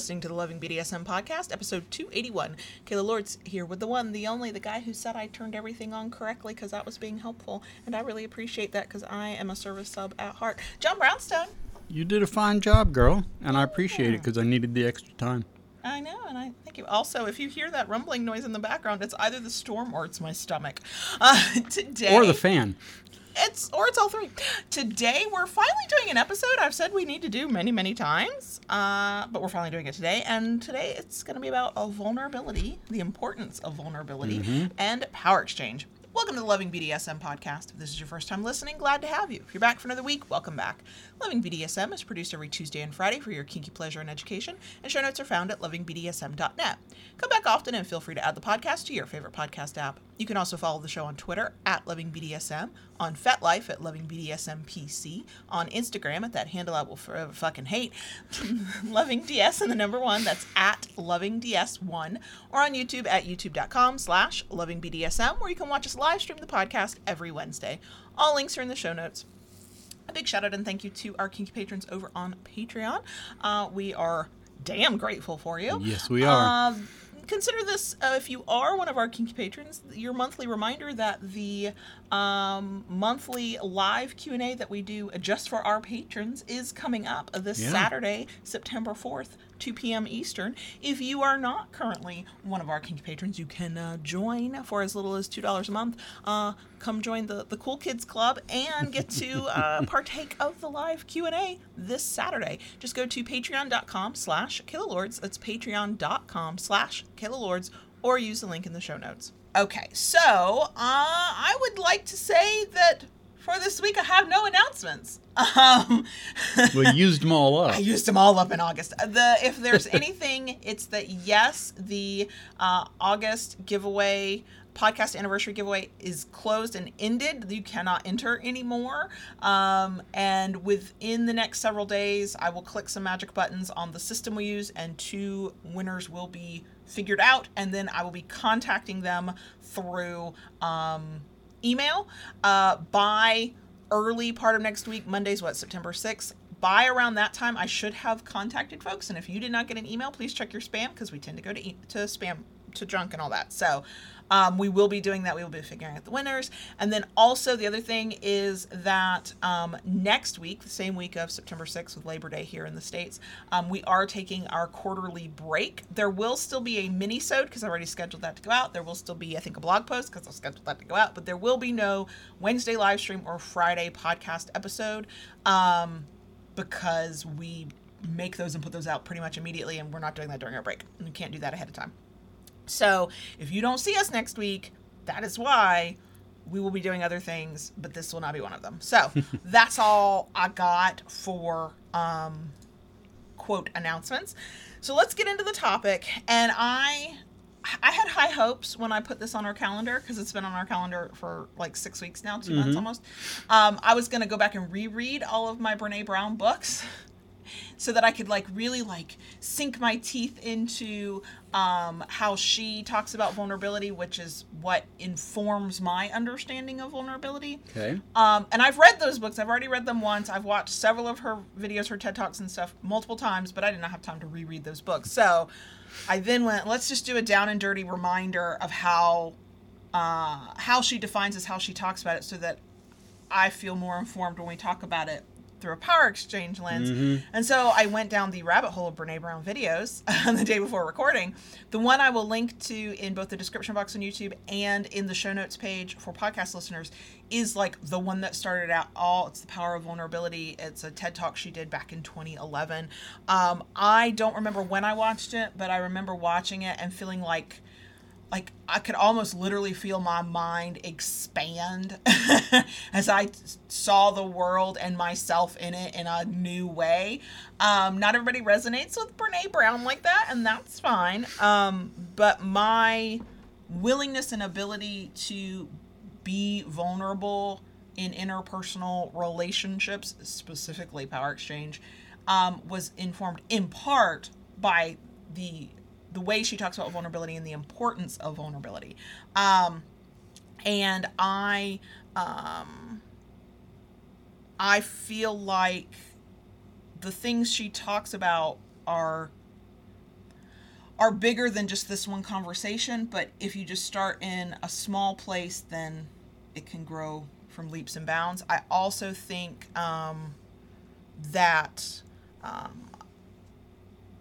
listening to the Loving BDSM podcast, episode 281. Kayla Lords here with the one, the only, the guy who said I turned everything on correctly because that was being helpful. And I really appreciate that because I am a service sub at heart. John Brownstone. You did a fine job, girl, and I appreciate it because I needed the extra time. I know, and I thank you. Also, if you hear that rumbling noise in the background, it's either the storm or it's my stomach. Uh, today, Or the fan. It's or it's all three. Today we're finally doing an episode I've said we need to do many many times, uh, but we're finally doing it today. And today it's going to be about a vulnerability, the importance of vulnerability, and power exchange. Welcome to the Loving BDSM podcast. If this is your first time listening, glad to have you. If you're back for another week, welcome back. Loving BDSM is produced every Tuesday and Friday for your kinky pleasure and education, and show notes are found at lovingbdsm.net. Come back often and feel free to add the podcast to your favorite podcast app. You can also follow the show on Twitter at LovingBDSM, on FetLife at LovingBDSMPC, on Instagram at that handle I will forever fucking hate, Loving DS and the number one, that's at Loving DS1, or on YouTube at youtube.com slash LovingBDSM, where you can watch us live stream the podcast every Wednesday. All links are in the show notes. A big shout out and thank you to our kinky patrons over on Patreon. Uh, we are damn grateful for you. Yes, we are. Uh, consider this uh, if you are one of our kinky patrons your monthly reminder that the um, monthly live q&a that we do just for our patrons is coming up this Yeah. saturday september 4th 2 p.m eastern. If you are not currently one of our kinky patrons you can uh, join for as little as $2 a month. Uh, come join the, the cool kids club and get to uh, partake of the live q&a this saturday. Just go to patreon.com slash kaylalords that's patreon.com slash kaylalords or use the link in the show notes. Okay so uh, i would like to say that for this week i have no announcements um, we used them all up. I used them all up in August. The if there's anything, it's that yes, the uh, August giveaway podcast anniversary giveaway is closed and ended. You cannot enter anymore. Um, and within the next several days, I will click some magic buttons on the system we use, and two winners will be figured out. And then I will be contacting them through um, email uh, by early part of next week. Monday's what, September 6th? By around that time, I should have contacted folks. And if you did not get an email, please check your spam because we tend to go to, e- to spam, to drunk and all that. So um, we will be doing that. We will be figuring out the winners. And then also, the other thing is that um, next week, the same week of September 6th with Labor Day here in the States, um, we are taking our quarterly break. There will still be a mini-sode because I already scheduled that to go out. There will still be, I think, a blog post because I'll schedule that to go out. But there will be no Wednesday live stream or Friday podcast episode um, because we make those and put those out pretty much immediately, and we're not doing that during our break. We can't do that ahead of time. So if you don't see us next week, that is why we will be doing other things, but this will not be one of them. So that's all I got for um, quote announcements. So let's get into the topic. And I I had high hopes when I put this on our calendar because it's been on our calendar for like six weeks now, 2 months almost. Um, I was gonna go back and reread all of my Brene Brown books so that I could like really like sink my teeth into um, how she talks about vulnerability, which is what informs my understanding of vulnerability. Okay. Um, and I've read those books. I've already read them once. I've watched several of her videos, her TED Talks and stuff multiple times, but I did not have time to reread those books. So I then went, let's just do a down and dirty reminder of how uh, how she defines this, how she talks about it, so that I feel more informed when we talk about it through a power exchange lens. And so I went down the rabbit hole of Brene Brown videos on the day before recording. The one I will link to in both the description box on YouTube and in the show notes page for podcast listeners is like the one that started out all it's the power of vulnerability. It's a TED talk she did back in 2011. Um, I don't remember when I watched it, but I remember watching it and feeling like like I could almost literally feel my mind expand as I saw the world and myself in it in a new way. Um, not everybody resonates with Brene Brown like that, and that's fine. Um, but my willingness and ability to be vulnerable in interpersonal relationships, specifically power exchange, um, was informed in part by the the way she talks about vulnerability and the importance of vulnerability. Um, and I, um, I feel like the things she talks about are are bigger than just this one conversation. But if you just start in a small place, then it can grow from leaps and bounds. I also think um, that. Um,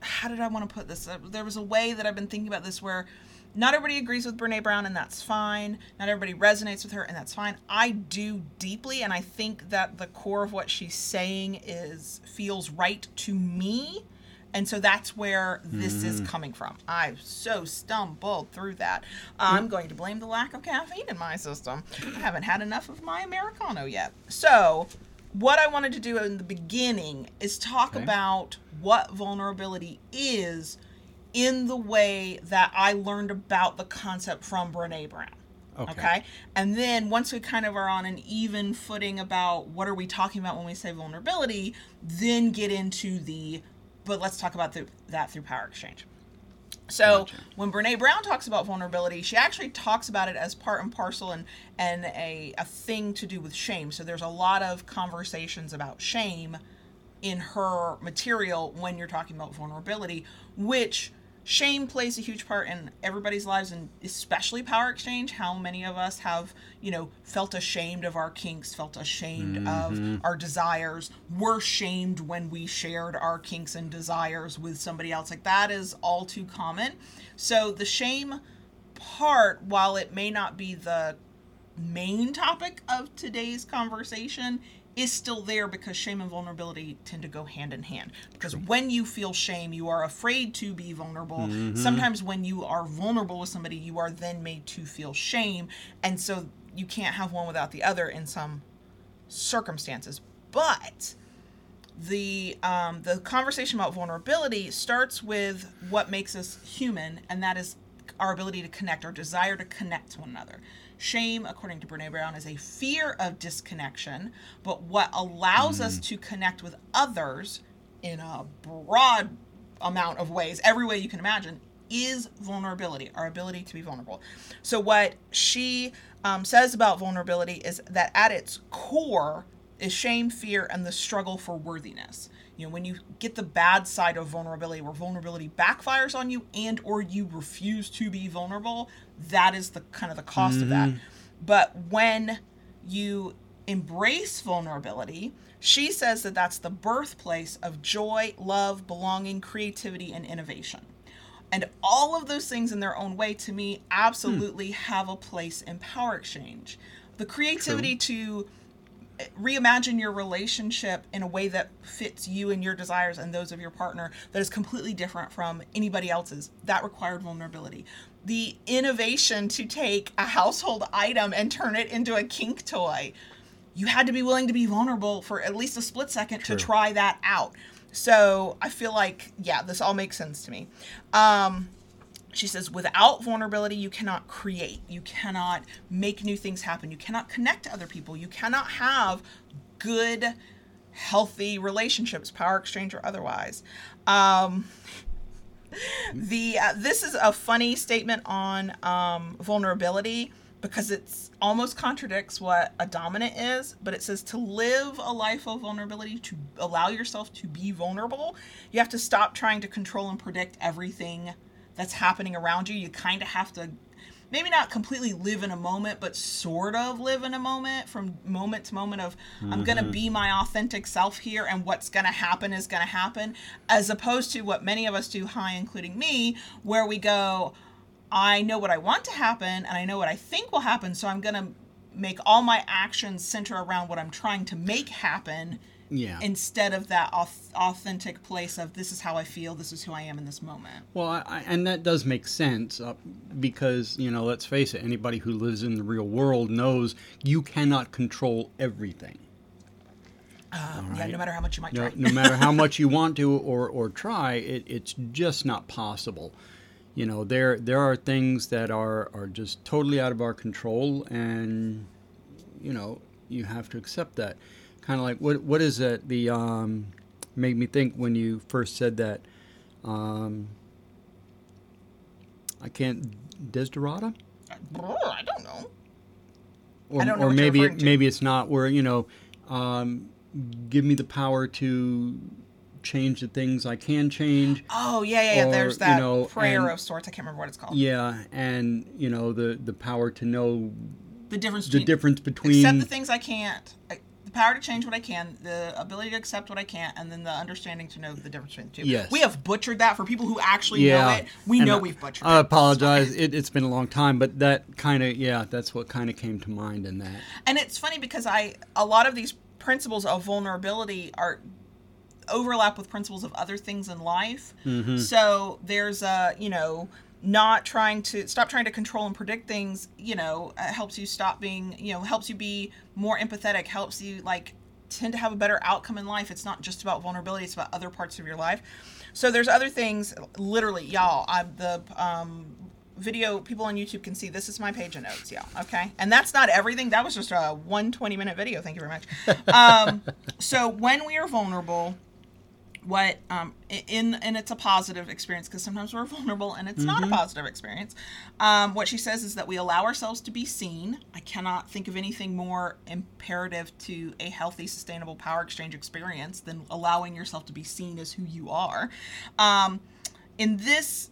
how did I want to put this? Uh, There was a way that I've been thinking about this where not everybody agrees with Brene Brown, and that's fine. Not everybody resonates with her, and that's fine. I do deeply, and I think that the core of what she's saying is feels right to me. And so that's where this is coming from. I've so stumbled through that. I'm going to blame the lack of caffeine in my system. I haven't had enough of my Americano yet. So, what I wanted to do in the beginning is talk Okay. about what vulnerability is in the way that I learned about the concept from Brene Brown. Okay. And then once we kind of are on an even footing about what are we talking about when we say vulnerability, then get into the, but let's talk about the, that through power exchange. So Gotcha. when Brene Brown talks about vulnerability, she actually talks about it as part and parcel and and a, a thing to do with shame. So there's a lot of conversations about shame in her material when you're talking about vulnerability, which shame plays a huge part in everybody's lives and especially power exchange. How many of us have you know felt ashamed of our kinks felt ashamed of mm-hmm. our desires were shamed when we shared our kinks and desires with somebody else? Like that is all too common. So the shame part while it may not be the main topic of today's conversation is still there because shame and vulnerability tend to go hand in hand. Because when you feel shame, you are afraid to be vulnerable. Sometimes when you are vulnerable with somebody, you are then made to feel shame. And so you can't have one without the other in some circumstances. But the um, the conversation about vulnerability starts with what makes us human, and that is our ability to connect, our desire to connect to one another. Shame, according to Brene Brown, is a fear of disconnection, but what allows us to connect with others in a broad amount of ways, every way you can imagine, is vulnerability, our ability to be vulnerable. So, what she um, says about vulnerability is that at its core is shame, fear, and the struggle for worthiness. You know, when you get the bad side of vulnerability, where vulnerability backfires on you and or you refuse to be vulnerable, that is the kind of the cost of that. Mm-hmm. But when you embrace vulnerability, she says that that's the birthplace of joy, love, belonging, creativity, and innovation. And all of those things in their own way, to me, hmm. absolutely have a place in power exchange. The creativity to reimagine your relationship in a way that fits you and your desires and those of your partner that is completely different from anybody else's. That required vulnerability. The innovation to take a household item and turn it into a kink toy. You had to be willing to be vulnerable for at least a split second True. to try that out. So i feel like yeah this all makes sense to me. Um she says, without vulnerability, you cannot create. You cannot make new things happen. You cannot connect to other people. You cannot have good, healthy relationships, power exchange or otherwise. Um, the uh, this is a funny statement on um, vulnerability because it's almost contradicts what a dominant is but it says to live a life of vulnerability to allow yourself to be vulnerable you have to stop trying to control and predict everything that's happening around you you kind of have to maybe not completely live in a moment but sort of live in a moment from moment to moment of i'm going to mm-hmm. be my authentic self here and what's going to happen is going to happen as opposed to what many of us do high, including me where we go i know what i want to happen and i know what i think will happen so i'm going to make all my actions center around what i'm trying to make happen Yeah. instead of that authentic place of this is how i feel this is who i am in this moment Well, I, and that does make sense uh, because, you know, let's face it, anybody who lives in the real world knows you cannot control everything. um, yeah no matter how much you might No, try no matter how much you want to or, or try, it, it's just not possible. You know, there there are things that are, are just totally out of our control, and, you know, you have to accept that. Kind of like, what what is that? The, um, made me think when you first said that. Um, I can't, Desderata? I don't know. or, I don't know or what you're maybe to. maybe it's not where you know um, give me the power to change the things I can change. Oh yeah, yeah, yeah. Or, There's you that know, prayer and- of sorts. I can't remember what it's called. Yeah, and you know the the power to know The difference the between difference between accept the things I can't, I- the power to change what I can, the ability to accept what I can't, and then the understanding to know the difference between the two. Yes. We have butchered that for people who actually yeah. know it. We and know I- we've butchered I it. apologize. It, it's been a long time, but that kind of yeah, that's what kind of came to mind in that. And it's funny because I a lot of these principles of vulnerability are overlap with principles of other things in life. Mm-hmm. So there's a you know not trying to stop trying to control and predict things. You know uh, helps you stop being you know helps you be more empathetic. Helps you like tend to have a better outcome in life. It's not just about vulnerability; it's about other parts of your life. So there's other things. Literally, y'all. I the um video people on YouTube can see this is my page of notes, yeah. Okay. And that's not everything. That was just a one 20 minute video. Thank you very much. Um, so when we are vulnerable, what um in and it's a positive experience because sometimes we're vulnerable and it's not a positive experience. Um what she says is that we allow ourselves to be seen. I cannot think of anything more imperative to a healthy sustainable power exchange experience than allowing yourself to be seen as who you are. Um in this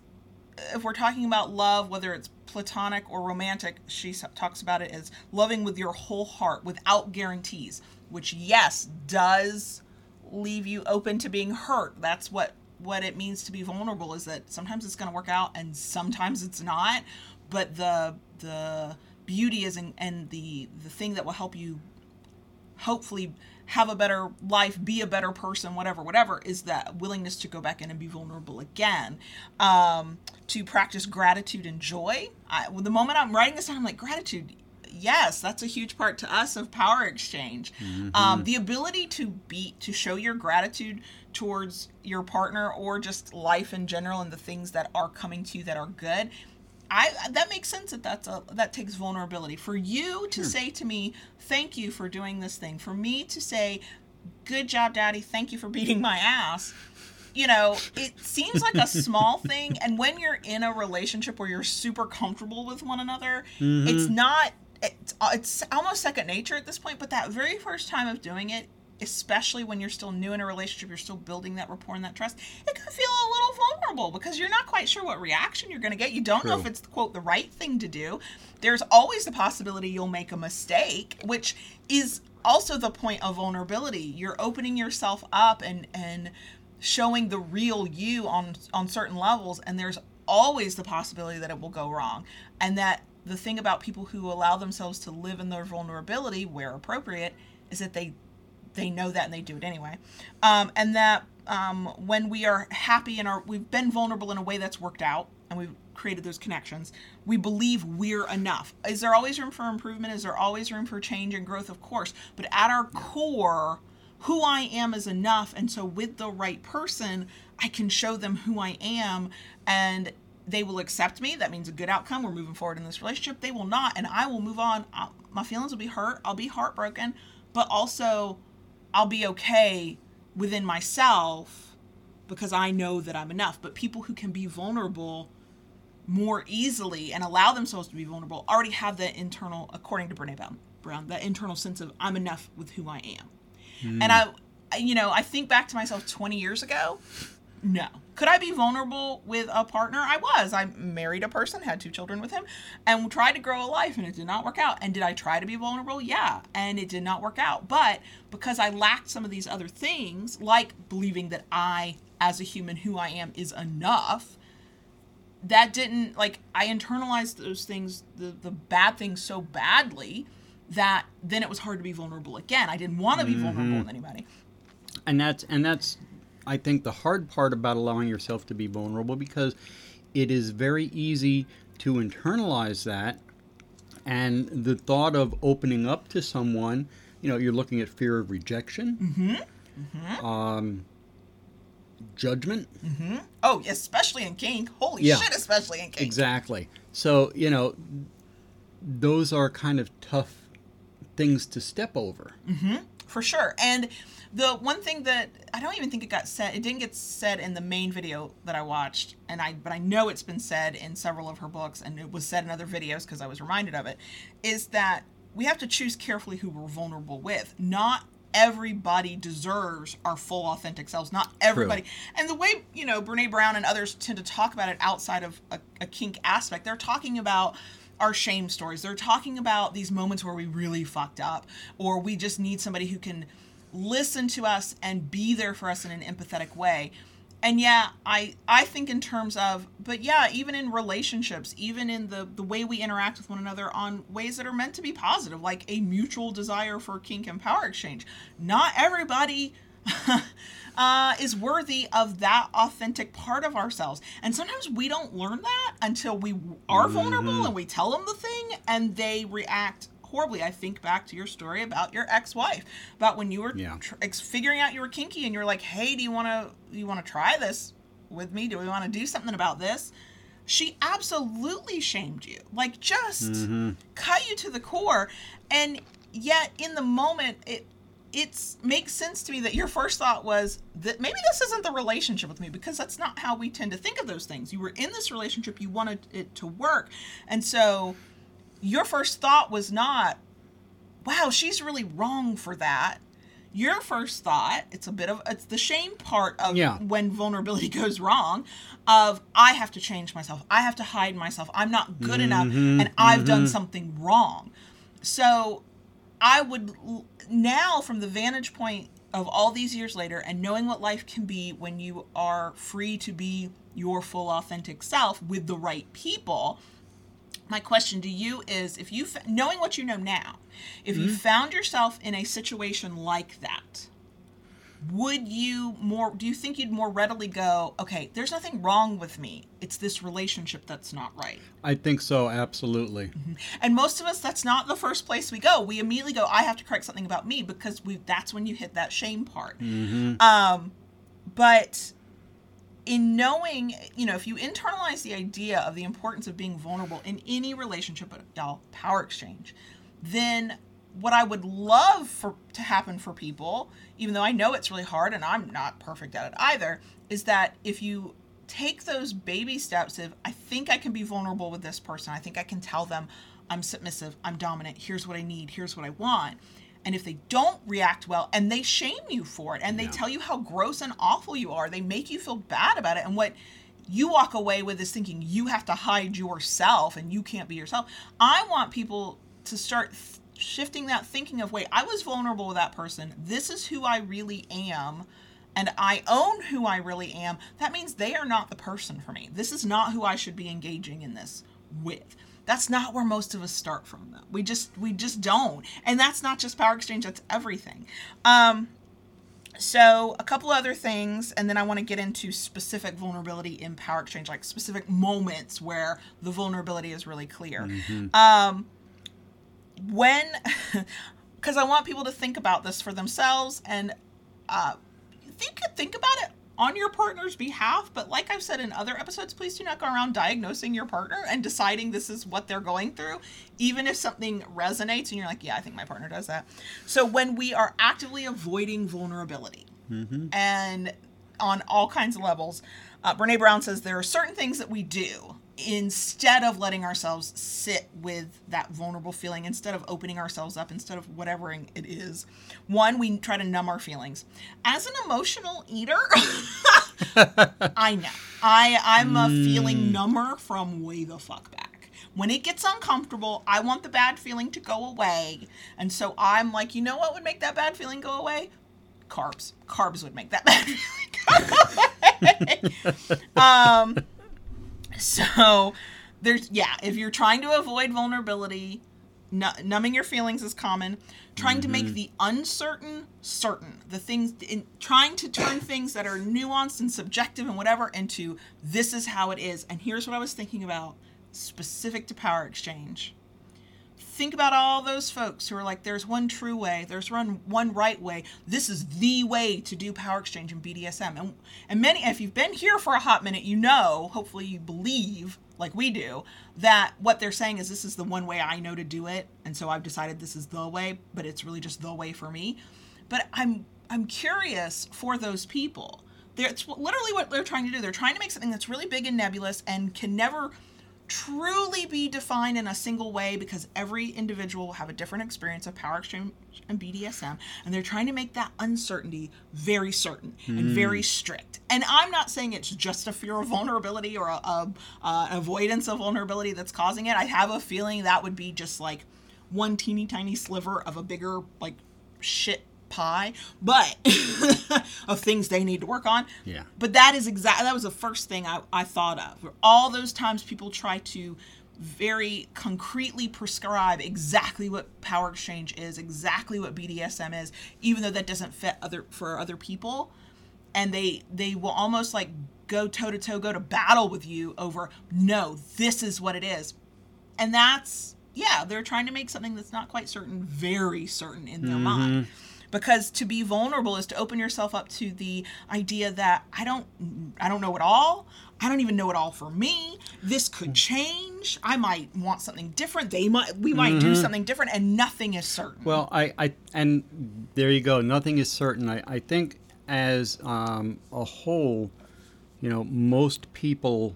if we're talking about love, whether it's platonic or romantic, she talks about it as loving with your whole heart without guarantees, which yes does leave you open to being hurt. That's what what it means to be vulnerable is that sometimes it's going to work out and sometimes it's not, but the the beauty is in and the the thing that will help you hopefully have a better life, be a better person, whatever, whatever, is that willingness to go back in and be vulnerable again, um, to practice gratitude and joy. I, well, the moment I'm writing this down, I'm like, gratitude, yes, that's a huge part to us of power exchange. Um, the ability to be, to show your gratitude towards your partner or just life in general and the things that are coming to you that are good. I that makes sense that that's a that takes vulnerability for you to say to me, "Thank you for doing this thing." For me to say, "Good job, Daddy. Thank you for beating my ass." You know, it seems like a small thing, and when you're in a relationship where you're super comfortable with one another, it's not. It's, uh, it's almost second nature at this point. But that very first time of doing it, especially when you're still new in a relationship, you're still building that rapport and that trust, it can feel a little vulnerable because you're not quite sure what reaction you're going to get. You don't know if it's quote the right thing to do. There's always the possibility you'll make a mistake, which is also the point of vulnerability. You're opening yourself up and and showing the real you on on certain levels and there's always the possibility that it will go wrong. And that the thing about people who allow themselves to live in their vulnerability where appropriate is that they they know that and they do it anyway. Um, and that um, when we are happy and are we've been vulnerable in a way that's worked out and we've created those connections, we believe we're enough. Is there always room for improvement? Is there always room for change and growth? Of course. But at our core, who I am is enough. And so with the right person, I can show them who I am and they will accept me. That means a good outcome. We're moving forward in this relationship. They will not, and I will move on. i my feelings will be hurt. I'll be heartbroken, but also I'll be okay within myself because I know that I'm enough. But people who can be vulnerable more easily and allow themselves to be vulnerable already have that internal, according to Brene Brown, Brown that internal sense of I'm enough with who I am. And I, I- you know, I think back to myself 20 years ago. No. Could I be vulnerable with a partner? I was. I married a person, had two children with him, and tried to grow a life, and it did not work out. And did I try to be vulnerable? Yeah. And it did not work out. But because I lacked some of these other things, like believing that I, as a human, who I am, is enough, that didn't like I internalized those things, the the bad things so badly that then it was hard to be vulnerable again. I didn't want to be vulnerable mm-hmm. with anybody. and that's and that's i think the hard part about allowing yourself to be vulnerable because it is very easy to internalize that and the thought of opening up to someone you know you're looking at fear of rejection. Mm-hmm. Mm-hmm. Um, judgment. Mm-hmm. Oh, especially in kink. Holy Yeah. shit, especially in kink. exactly. So you know those are kind of tough things to step over For sure. And the one thing that I don't even think it got said, it didn't get said in the main video that I watched, and I but I know it's been said in several of her books, and it was said in other videos because I was reminded of it, is that we have to choose carefully who we're vulnerable with. Not everybody deserves our full authentic selves. Not everybody. And the way, you know, Brene Brown and others tend to talk about it outside of a, a kink aspect, they're talking about our shame stories. They're talking about these moments where we really fucked up or we just need somebody who can listen to us and be there for us in an empathetic way and yeah i i think in terms of but yeah even in relationships even in the the way we interact with one another on ways that are meant to be positive like a mutual desire for kink and power exchange not everybody uh, is worthy of that authentic part of ourselves. And sometimes we don't learn that until we are vulnerable Mm-hmm. and we tell them the thing and they react horribly. I think back to your story about your ex-wife about when you were Yeah. tr- ex- figuring out you were kinky and you were like hey do you want to you want to try this with me? Do we want to do something about this? She absolutely shamed you. Like just cut you to the core. And yet in the moment it it's makes sense to me that your first thought was that maybe this isn't the relationship with me because that's not how we tend to think of those things you were in this relationship you wanted it to work and so your first thought was not wow, she's really wrong for that. Your first thought, it's a bit of it's the shame part of Yeah. when vulnerability goes wrong of I have to change myself. I have to hide myself. I'm not good enough mm-hmm. and I've done mm-hmm. something wrong. So I would now from the vantage point of all these years later and knowing what life can be when you are free to be your full authentic self with the right people my question to you is if you knowing what you know now if you mm-hmm. found yourself in a situation like that would you more do you think you'd more readily go okay there's nothing wrong with me. It's this relationship that's not right. I think so, absolutely. and most of us that's not the first place we go. We immediately go i have to correct something about me because we that's when you hit that shame part. Um but in knowing you know if you internalize the idea of the importance of being vulnerable in any relationship but y'all power exchange then what i would love for to happen for people even though i know it's really hard and i'm not perfect at it either is that if you take those baby steps of i think i can be vulnerable with this person i think i can tell them i'm submissive i'm dominant here's what i need here's what i want and if they don't react well and they shame you for it and they Yeah. tell you how gross and awful you are, they make you feel bad about it. And what you walk away with is thinking you have to hide yourself and you can't be yourself. I want people to start shifting that thinking of wait, I was vulnerable with that person. This is who I really am. And I own who I really am. That means they are not the person for me. This is not who I should be engaging in this with that's not where most of us start from though we just we just don't and that's not just power exchange that's everything um so a couple other things and then i want to get into specific vulnerability in power exchange like specific moments where the vulnerability is really clear um when because i want people to think about this for themselves and uh you could think about it on your partner's behalf, but like I've said in other episodes, please do not go around diagnosing your partner and deciding this is what they're going through, even if something resonates and you're like, yeah, I think my partner does that. So when we are actively avoiding vulnerability and on all kinds of levels, uh, Brene Brown says there are certain things that we do instead of letting ourselves sit with that vulnerable feeling, instead of opening ourselves up, instead of whatever it is. One, we try to numb our feelings. As an emotional eater, I know. I I'm a feeling number from way the fuck back. When it gets uncomfortable, I want the bad feeling to go away. And so I'm like, you know what would make that bad feeling go away? Carbs. Carbs would make that bad feeling go away. um so there's yeah, if you're trying to avoid vulnerability, nu- numbing your feelings is common. Trying to make mm-hmm. the uncertain certain, the things in trying to turn things that are nuanced and subjective and whatever into this is how it is. And here's what I was thinking about specific to power exchange. Think about all those folks who are like, there's one true way, there's one one right way. This is the way to do power exchange in BDSM. And and many, if you've been here for a hot minute, you know, hopefully you believe, like we do, that what they're saying is this is the one way I know to do it, and so I've decided this is the way, but it's really just the way for me. But I'm I'm curious for those people. It's literally what they're trying to do. They're trying to make something that's really big and nebulous and can never truly be defined in a single way because every individual will have a different experience of power exchange and BDSM, and they're trying to make that uncertainty very certain and very strict. And I'm not saying it's just a fear of vulnerability or a, a, uh, avoidance of vulnerability that's causing it. I have a feeling that would be just like one teeny tiny sliver of a bigger like shit pie, but of things they need to work on. Yeah. But that is exactly that was the first thing I, I thought of. All those times people try to very concretely prescribe exactly what power exchange is, exactly what BDSM is, even though that doesn't fit other for other people. And they they will almost like go toe to toe, go to battle with you over no, this is what it is. And that's yeah, they're trying to make something that's not quite certain very certain in their mm-hmm. mind because to be vulnerable is to open yourself up to the idea that i don't i don't know it all. I don't even know it all for me. This could change. I might want something different. They might we might do something different and nothing is certain. Well, I, I and there you go. Nothing is certain. I, I think as um, a whole, you know, most people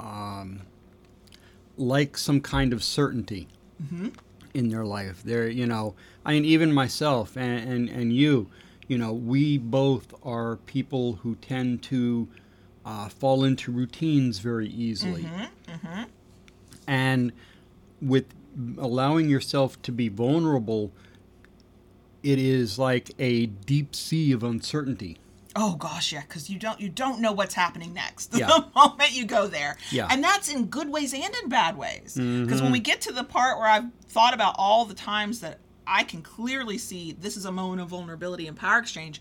um, like some kind of certainty in their life. They're, you know, I mean, even myself and, and, and you, you know, we both are people who tend to uh, fall into routines very easily. Mm-hmm, mm-hmm. And with allowing yourself to be vulnerable, it is like a deep sea of uncertainty. oh gosh yeah because you don't you don't know what's happening next Yeah. the moment you go there Yeah. and that's in good ways and in bad ways because when mm-hmm. we get to the part where i've thought about all the times that i can clearly see this is a moment of vulnerability and power exchange.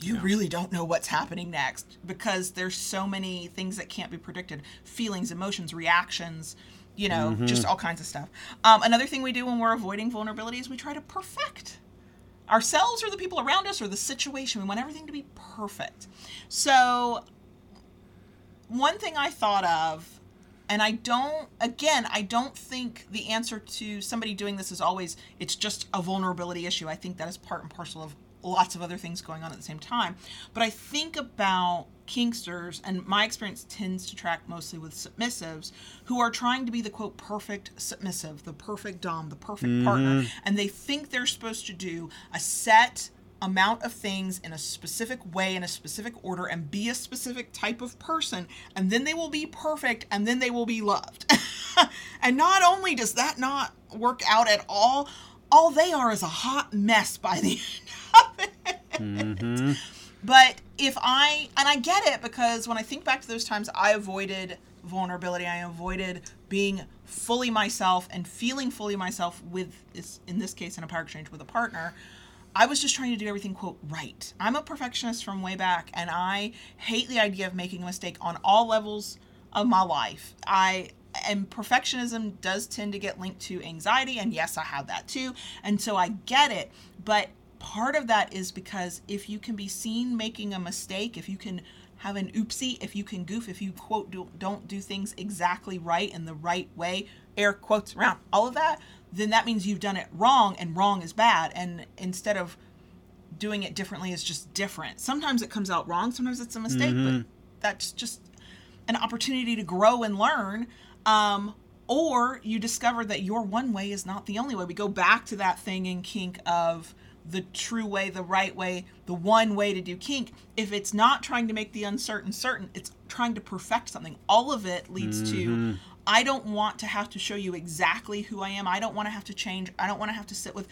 You really don't know what's happening next because there's so many things that can't be predicted. Feelings emotions reactions you know just all kinds of stuff. Um, another thing we do when we're avoiding vulnerability is we try to perfect ourselves or the people around us or the situation. We want everything to be perfect. So, one thing I thought of, and I don't, again, I don't think the answer to somebody doing this is always it's just a vulnerability issue. I think that is part and parcel of lots of other things going on at the same time. But I think about kinksters, and my experience tends to track mostly with submissives who are trying to be the quote perfect submissive, the perfect dom, the perfect partner, mm-hmm. and they think they're supposed to do a set amount of things in a specific way in a specific order and be a specific type of person and then they will be perfect and then they will be loved. And not only does that not work out at all all they are is a hot mess by the end of it. Mm-hmm. But if I and I get it because when I think back to those times I avoided vulnerability, I avoided being fully myself and feeling fully myself with this in this case in a power exchange with a partner. I was just trying to do everything quote right. I'm a perfectionist from way back and I hate the idea of making a mistake on all levels of my life. I and perfectionism does tend to get linked to anxiety and yes, I have that too. And so I get it, but part of that is because if you can be seen making a mistake, if you can have an oopsie, if you can goof, if you quote do, don't do things exactly right in the right way, air quotes around all of that, then that means you've done it wrong and wrong is bad. And instead of doing it differently is just different. Sometimes it comes out wrong, sometimes it's a mistake, but that's just an opportunity to grow and learn. Um, or you discover that your one way is not the only way. We go back to that thing in kink of the true way, the right way, the one way to do kink. If it's not trying to make the uncertain certain, it's trying to perfect something. All of it leads to I don't want to have to show you exactly who I am. I don't want to have to change. I don't want to have to sit with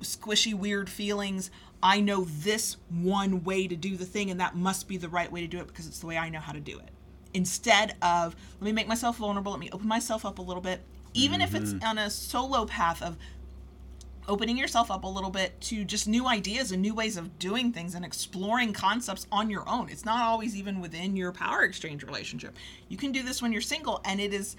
squishy, weird feelings. I know this one way to do the thing, and that must be the right way to do it because it's the way I know how to do it. Instead of, let me make myself vulnerable, let me open myself up a little bit, even if it's mm-hmm. on a solo path of opening yourself up a little bit to just new ideas and new ways of doing things and exploring concepts on your own. It's not always even within your power exchange relationship. You can do this when you're single, and it is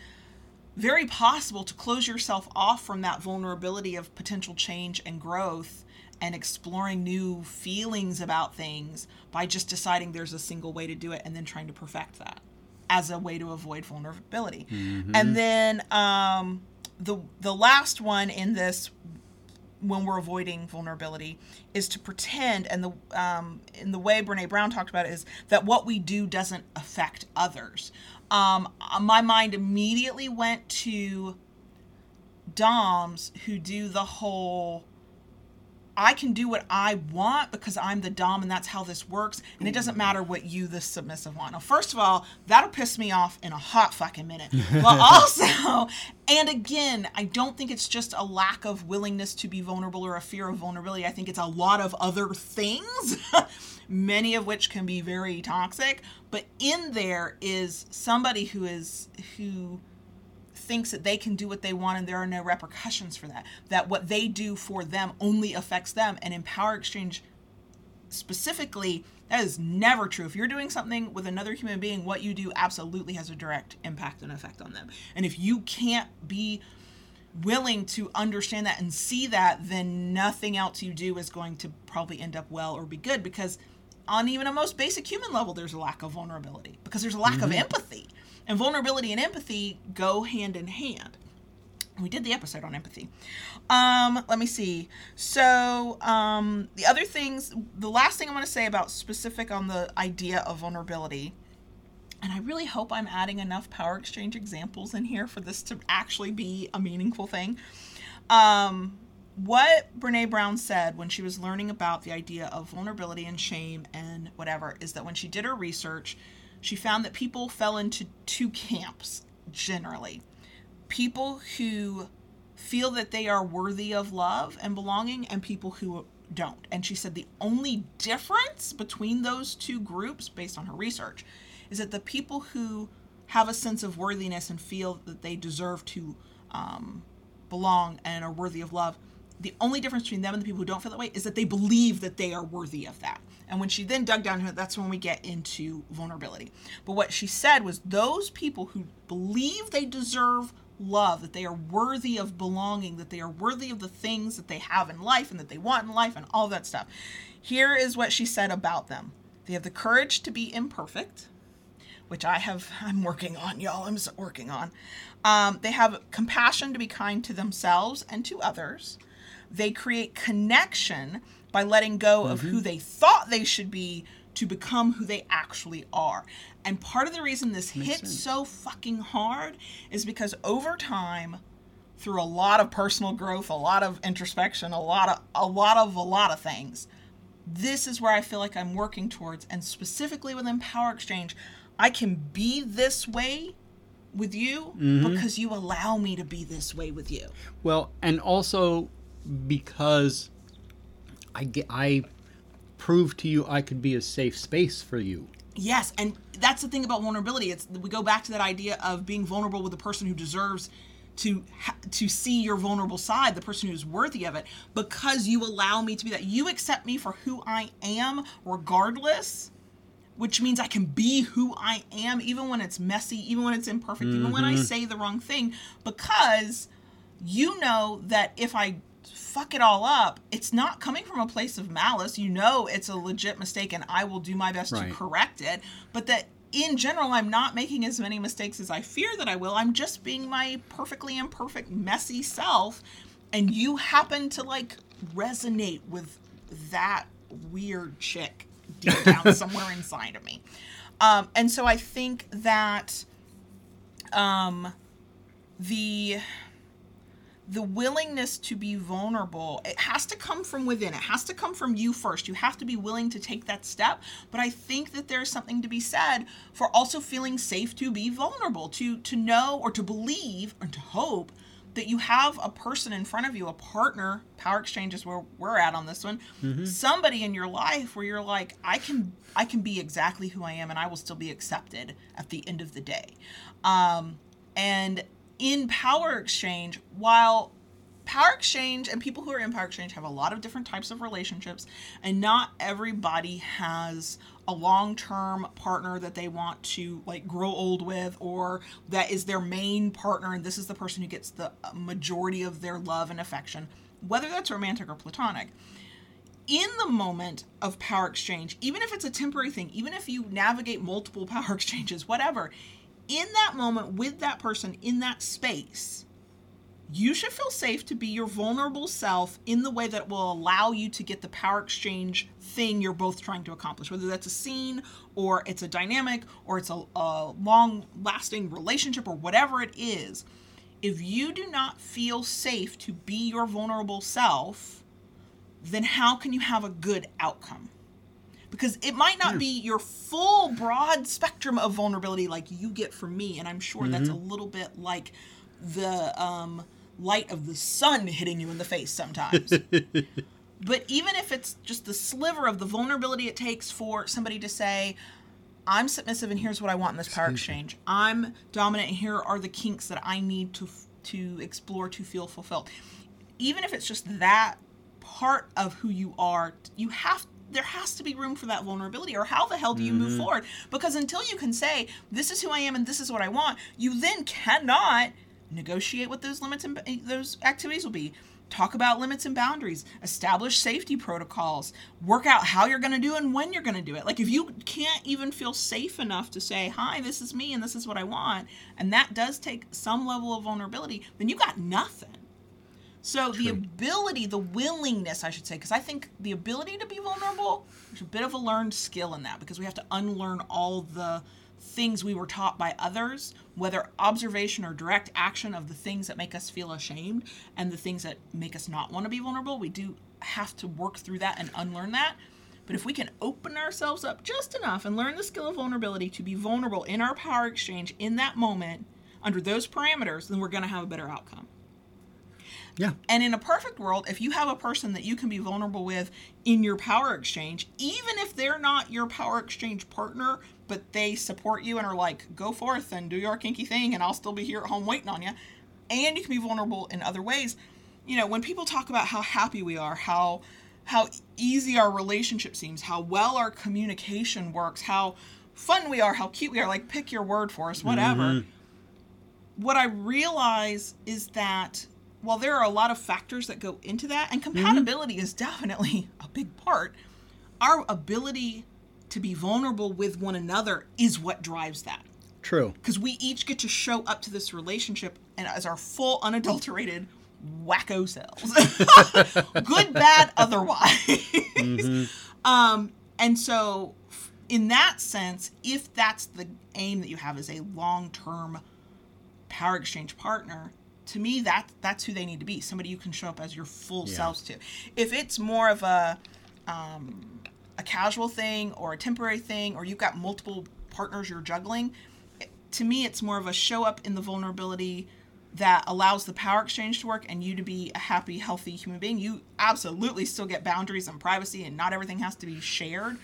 very possible to close yourself off from that vulnerability of potential change and growth and exploring new feelings about things by just deciding there's a single way to do it and then trying to perfect that as a way to avoid vulnerability. And then um, the the last one in this when we're avoiding vulnerability is to pretend and the um, in the way brene brown talked about it is that what we do doesn't affect others. Um, my mind immediately went to doms who do the whole I can do what I want because I'm the dom and that's how this works. And it doesn't matter what you, the submissive, want. Now, first of all, that'll piss me off in a hot fucking minute. But also, and again, I don't think it's just a lack of willingness to be vulnerable or a fear of vulnerability. I think it's a lot of other things, many of which can be very toxic. But in there is somebody who is, who, thinks that they can do what they want and there are no repercussions for that. That what they do for them only affects them. And in Power Exchange specifically, that is never true. If you're doing something with another human being, what you do absolutely has a direct impact and effect on them. And if you can't be willing to understand that and see that, then nothing else you do is going to probably end up well or be good because on even a most basic human level, there's a lack of vulnerability because there's a lack mm-hmm. of empathy. And vulnerability and empathy go hand in hand. We did the episode on empathy. Um, let me see. So, um, the other things, the last thing I want to say about specific on the idea of vulnerability, and I really hope I'm adding enough power exchange examples in here for this to actually be a meaningful thing. Um, what Brene Brown said when she was learning about the idea of vulnerability and shame and whatever is that when she did her research, she found that people fell into two camps generally people who feel that they are worthy of love and belonging, and people who don't. And she said the only difference between those two groups, based on her research, is that the people who have a sense of worthiness and feel that they deserve to um, belong and are worthy of love the only difference between them and the people who don't feel that way is that they believe that they are worthy of that. And when she then dug down to it, that's when we get into vulnerability. But what she said was those people who believe they deserve love, that they are worthy of belonging, that they are worthy of the things that they have in life and that they want in life and all that stuff. Here is what she said about them. They have the courage to be imperfect, which I have I'm working on, y'all. I'm working on. Um, they have compassion to be kind to themselves and to others. They create connection by letting go mm-hmm. of who mm-hmm. they thought they should be to become who they actually are. And part of the reason this Makes hits sense. so fucking hard is because over time, through a lot of personal growth, a lot of introspection, a lot of a lot of a lot of things, this is where I feel like I'm working towards. And specifically within Power Exchange, I can be this way with you mm-hmm. because you allow me to be this way with you. Well, and also because I get I prove to you I could be a safe space for you. Yes, and that's the thing about vulnerability. It's we go back to that idea of being vulnerable with the person who deserves to to see your vulnerable side, the person who's worthy of it, because you allow me to be that. You accept me for who I am, regardless, which means I can be who I am, even when it's messy, even when it's imperfect, mm-hmm. even when I mm-hmm. say the wrong thing, because you know that if I fuck it all up, it's not coming from a place of malice. You know it's a legit mistake and I will do my best right. to correct it. But that in general, I'm not making as many mistakes as I fear that I will. I'm just being my perfectly imperfect, messy self. And you happen to like resonate with that weird chick deep down somewhere inside of me. Um, and so I think that um, the the willingness to be vulnerable it has to come from within. It has to come from you first. You have to be willing to take that step. But i think that there's something to be said for also feeling safe to be vulnerable to to know or to believe or to hope that you have a person in front of you a partner. Power exchange is where we're at on this one. Mm-hmm. somebody in your life where you're like i can i can be exactly who i am and i will still be accepted at the end of the day. Um, and in Power Exchange, while Power Exchange and people who are in Power Exchange have a lot of different types of relationships, and not everybody has a long-term partner that they want to like grow old with or that is their main partner and this is the person who gets the majority of their love and affection whether that's romantic or platonic. In the moment of power exchange even if it's a temporary thing even if you navigate multiple power exchanges whatever in that moment with that person in that space, you should feel safe to be your vulnerable self in the way that will allow you to get the power exchange thing you're both trying to accomplish, whether that's a scene or it's a dynamic or it's a, a long lasting relationship or whatever it is. If you do not feel safe to be your vulnerable self, then how can you have a good outcome? Because it might not be your full broad spectrum of vulnerability like you get from me, and I'm sure that's a little bit like the um, light of the sun hitting you in the face sometimes. but even if it's just the sliver of the vulnerability it takes for somebody to say, I'm submissive and here's what I want in this power exchange. I'm dominant and here are the kinks that I need to to explore to feel fulfilled. Even if it's just that part of who you are, you have there has to be room for that vulnerability or how the hell do you move mm-hmm. forward? Because until you can say this is who I am and this is what I want, you then cannot negotiate what those limits and eh, those activities will be. Talk about limits and boundaries. Establish safety protocols. Work out how you're going to do and when you're going to do it. Like if you can't even feel safe enough to say hi this is me and this is what i want and that does take some level of vulnerability then you got nothing so the ability the willingness i should say because i think the ability to be vulnerable there's a bit of a learned skill in that because we have to unlearn all the things we were taught by others, whether observation or direct action of the things that make us feel ashamed and the things that make us not want to be vulnerable, we do have to work through that and unlearn that. But if we can open ourselves up just enough and learn the skill of vulnerability to be vulnerable in our power exchange in that moment under those parameters, then we're going to have a better outcome. Yeah. And in a perfect world, if you have a person that you can be vulnerable with in your power exchange, even if they're not your power exchange partner, but they support you and are like, go forth and do your kinky thing, and I'll still be here at home waiting on you, and you can be vulnerable in other ways. You know, when people talk about how happy we are, how how easy our relationship seems, how well our communication works, how fun we are, how cute we are, like pick your word for us, whatever. Mm-hmm. What I realize is that while there are a lot of factors that go into that, and compatibility is definitely a big part, our ability to be vulnerable with one another is what drives that. True. Because we each get to show up to this relationship and as our full, unadulterated wacko selves. Good, bad, otherwise. Um, and so, in that sense, if that's the aim that you have as a long term power exchange partner, to me that that's who they need to be. Somebody you can show up as your full Yeah. selves to. If it's more of a um, a casual thing or a temporary thing, or you've got multiple partners you're juggling, it- to me it's more of a show up in the vulnerability that allows the power exchange to work and you to be a happy, healthy human being. You absolutely still get boundaries and privacy, and not everything has to be shared.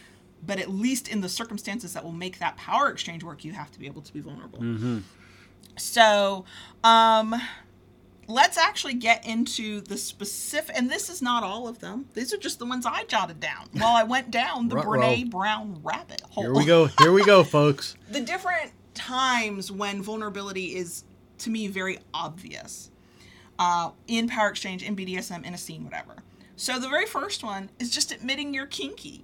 But at least in the circumstances that will make that power exchange work, you have to be able to be vulnerable. So, um, let's actually get into the specific, and this is not all of them. These are just the ones I jotted down while I went down the Brene Brown rabbit hole. Here we go. Here we go, folks. the different times when vulnerability is, to me, very obvious uh, in power exchange, in BDSM, in a scene, whatever. So the very first one is just admitting you're kinky.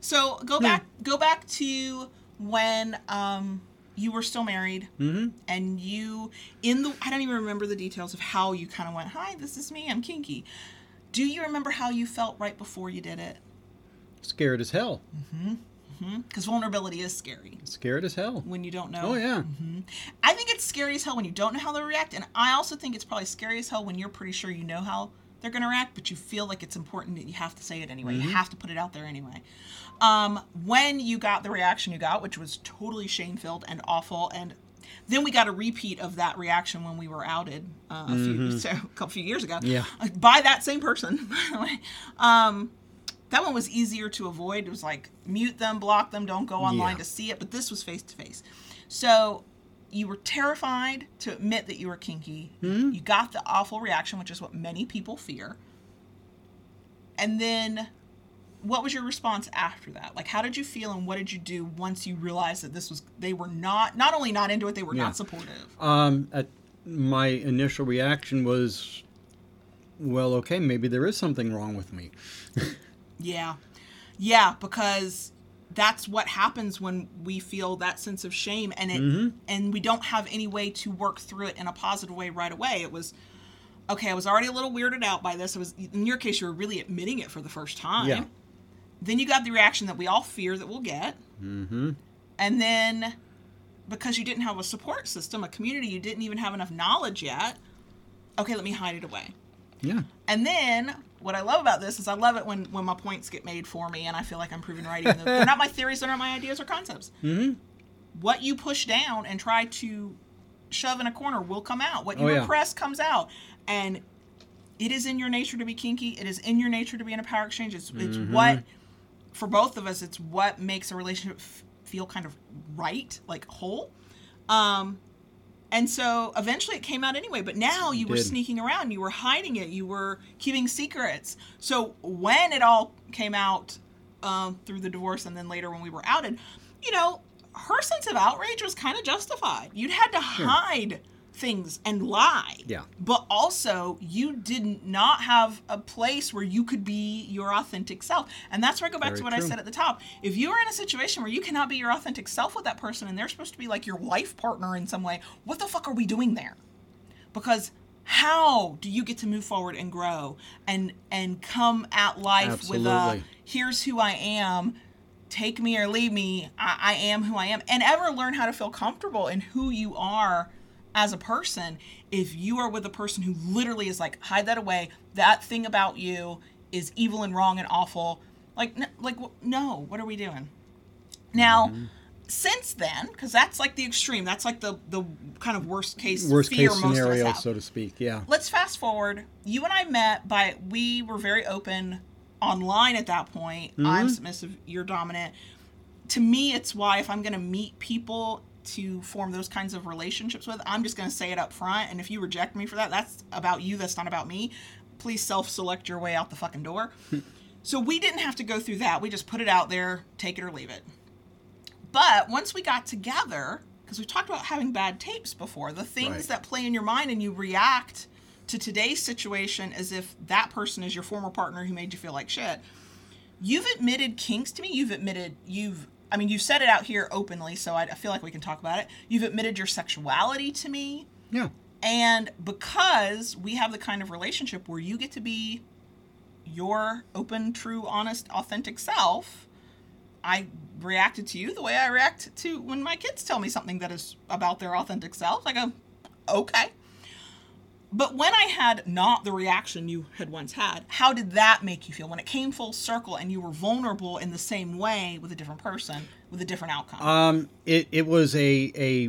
So go back, go back to when um, you were still married, and you in the I don't even remember the details of how you kind of went. Hi, this is me. I'm kinky. Do you remember how you felt right before you did it? Scared as hell. Mm-hmm. Mm-hmm. Because vulnerability is scary Scared as hell. when you don't know. Oh yeah. mm-hmm. I think it's scary as hell when you don't know how they'll react, and I also think it's probably scary as hell when you're pretty sure you know how they're going to react, but you feel like it's important that you have to say it anyway. You have to put it out there anyway. Um, when you got the reaction you got, which was totally shame filled and awful, and then we got a repeat of that reaction when we were outed uh, a few so, a couple few years ago. Yeah. uh, by that same person, by the way. Um, that one was easier to avoid. It was like mute them, block them, don't go online Yeah. to see it. But this was face to face. So you were terrified to admit that you were kinky. You got the awful reaction, which is what many people fear. And then what was your response after that? Like how did you feel and what did you do once you realized that this was they were not not only not into it, they were Yeah. not supportive. Um, at my initial reaction was, well, okay, maybe there is something wrong with me. Yeah. Yeah, because that's what happens when we feel that sense of shame and it and we don't have any way to work through it in a positive way right away it was okay i was already a little weirded out by this it was in your case you were really admitting it for the first time Yeah. Then you got the reaction that we all fear that we'll get Mm-hmm. and then because you didn't have a support system a community you didn't even have enough knowledge yet okay let me hide it away Yeah. and then what I love about this is I love it when when my points get made for me and I feel like I'm proven right. Even though they're not my theories, they're not my ideas or concepts. Mm-hmm. What you push down and try to shove in a corner will come out. What you Oh, yeah. repress comes out, and it is in your nature to be kinky. It is in your nature to be in a power exchange. It's it's Mm-hmm. what for both of us. It's what makes a relationship f- feel kind of right, like whole. Um, and so eventually it came out anyway, but now you were did. sneaking around, you were hiding it, you were keeping secrets. So when it all came out um, through the divorce and then later when we were outed, you know, her sense of outrage was kind of justified. You'd had to hide things and lie. Yeah. But also, you did not have a place where you could be your authentic self. And that's where I go back Very to what I said at the top. If you are in a situation where you cannot be your authentic self with that person and they're supposed to be like your life partner in some way, what the fuck are we doing there? Because how do you get to move forward and grow and and come at life with a here's who I am, take me or leave me, I, I am who I am, and ever learn how to feel comfortable in who you are as a person if you are with a person who literally is like hide that away. That thing about you is evil and wrong and awful. Like like no. What are we doing? Now Mm-hmm. since then because that's like the extreme. That's like the the kind of worst case Worst fear case most of us scenario, so to speak. Yeah. let's fast forward. You and i met by we were very open online at that point. I'm submissive you're dominant. To me it's why if i'm going to meet people to form those kinds of relationships with i'm just going to say it up front and if you reject me for that that's about you that's not about me please self-select your way out the fucking door so we didn't have to go through that we just put it out there take it or leave it but once we got together, because we talked about having bad tapes before, the things Right. that play in your mind and you react to today's situation as if that person is your former partner who made you feel like shit. You've admitted kinks to me. You've admitted you've. I mean, you've said it out here openly, so I, I feel like we can talk about it. You've admitted your sexuality to me. Yeah. And because we have the kind of relationship where you get to be your open, true, honest, authentic self, I reacted to you the way I react to when my kids tell me something that is about their authentic self. I go, um, okay. But when I had not the reaction you had once had, how did that make you feel when it came full circle and you were vulnerable in the same way with a different person with a different outcome? Um, it, it was a, a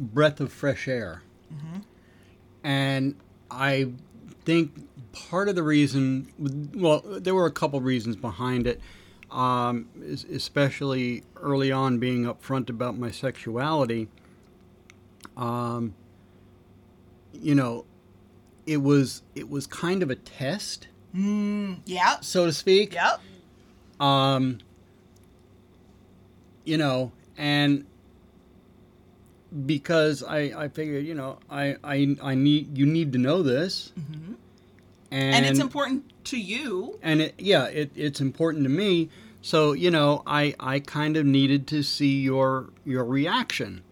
breath of fresh air. And I think part of the reason, well, there were a couple reasons behind it, um, especially early on being upfront about my sexuality. Um, you know, it was it was kind of a test, yeah. so to speak. Yep. Um, you know, and because I, I figured, you know, I, I, I need, you need to know this. And, And it's important to you. and it, yeah, it, it's important to me. So, you know, I, I kind of needed to see your, your reaction.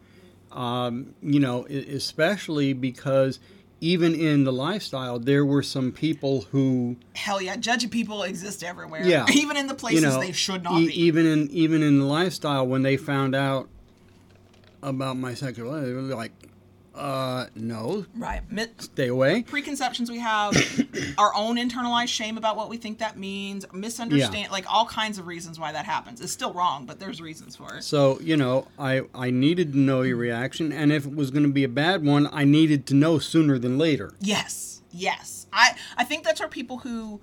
Um, you know, especially because even in the lifestyle, there were some people who, Hell yeah, judgy people exist everywhere. Yeah. Even in the places you know, they should not e- be. even in even in the lifestyle when they found out about my sexuality, they were like, uh, no, right. Stay away. preconceptions we have, our own internalized shame about what we think that means, misunderstand, like all kinds of reasons why that happens. It's still wrong, but there's reasons for it. So you know, I I needed to know your reaction, and if it was going to be a bad one, I needed to know sooner than later. Yes, yes. I I think that's where people who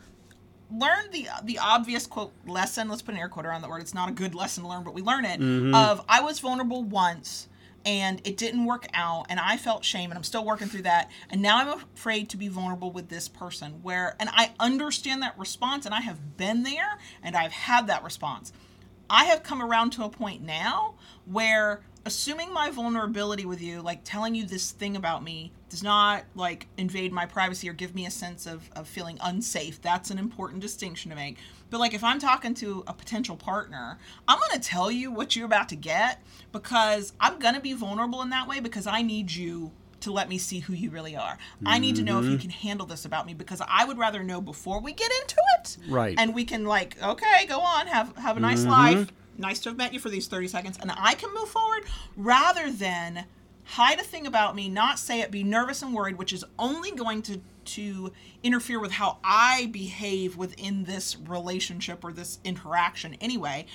learn the the obvious quote lesson. Let's put an air quote around the word. It's not a good lesson to learn, but we learn it. Of I was vulnerable once. And it didn't work out, and I felt shame, and I'm still working through that. And now I'm afraid to be vulnerable with this person. Where, and I understand that response, and I have been there, and I've had that response. I have come around to a point now where assuming my vulnerability with you, like telling you this thing about me, does not like invade my privacy or give me a sense of, of feeling unsafe. That's an important distinction to make. But like if I'm talking to a potential partner, I'm gonna tell you what you're about to get because I'm gonna be vulnerable in that way because I need you to let me see who you really are. I need to know if you mm-hmm. can handle this about me because I would rather know before we get into it. Right. And we can like, okay, go on, have have a nice mm-hmm. life. Nice to have met you for these 30 seconds and I can move forward rather than hide a thing about me, not say it, be nervous and worried, which is only going to to interfere with how I behave within this relationship or this interaction anyway.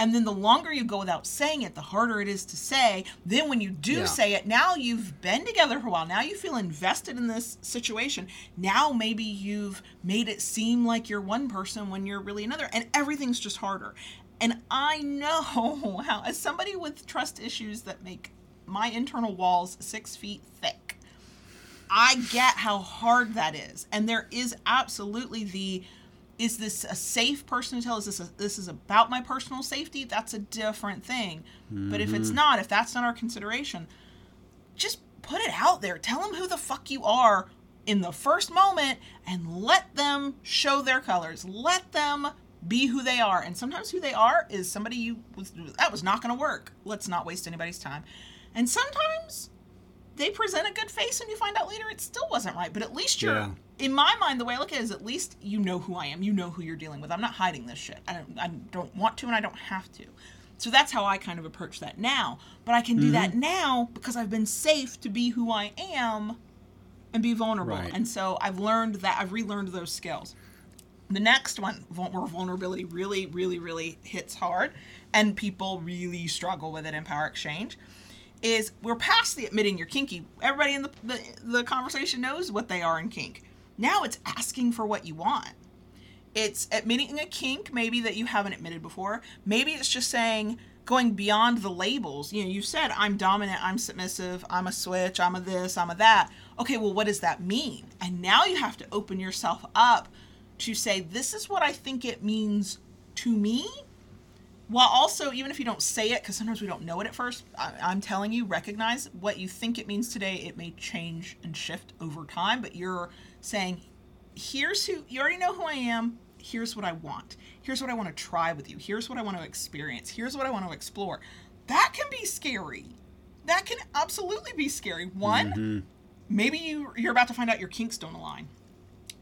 And then the longer you go without saying it, the harder it is to say. Then when you do Yeah. say it, now you've been together for a while. Now you feel invested in this situation. Now maybe you've made it seem like you're one person when you're really another, and everything's just harder. And I know how, as somebody with trust issues that make my internal walls six feet thick, I get how hard that is. And there is absolutely the is this a safe person to tell? Is this a, this is about my personal safety? That's a different thing. But if it's mm-hmm. not, if that's not our consideration, just put it out there. Tell them who the fuck you are in the first moment and let them show their colors. Let them be who they are. And sometimes who they are is somebody you was that was not going to work. Let's not waste anybody's time. And sometimes they present a good face and you find out later it still wasn't right. But at least you're Yeah. In my mind the way I look at it is at least you know who I am. You know who you're dealing with. I'm not hiding this shit. I don't I don't want to and I don't have to. So that's how I kind of approach that now. But I can do that mm-hmm. now because I've been safe to be who I am and be vulnerable. Right. And so I've learned that I've relearned those skills. The next one, where vulnerability really, really, really hits hard, and people really struggle with it in Power Exchange, is we're past the admitting you're kinky. Everybody in the, the, the conversation knows what they are in kink. Now it's asking for what you want. It's admitting a kink, maybe that you haven't admitted before. Maybe it's just saying, going beyond the labels. You know, you said, I'm dominant, I'm submissive, I'm a switch, I'm a this, I'm a that. Okay, well, what does that mean? And now you have to open yourself up to say, this is what I think it means to me. While also, even if you don't say it, because sometimes we don't know it at first, I, I'm telling you, recognize what you think it means today. It may change and shift over time, but you're saying, here's who you already know who I am. Here's what I want. Here's what I want to try with you. Here's what I want to experience. Here's what I want to explore. That can be scary. That can absolutely be scary. One, mm-hmm. maybe you you're about to find out your kinks don't align.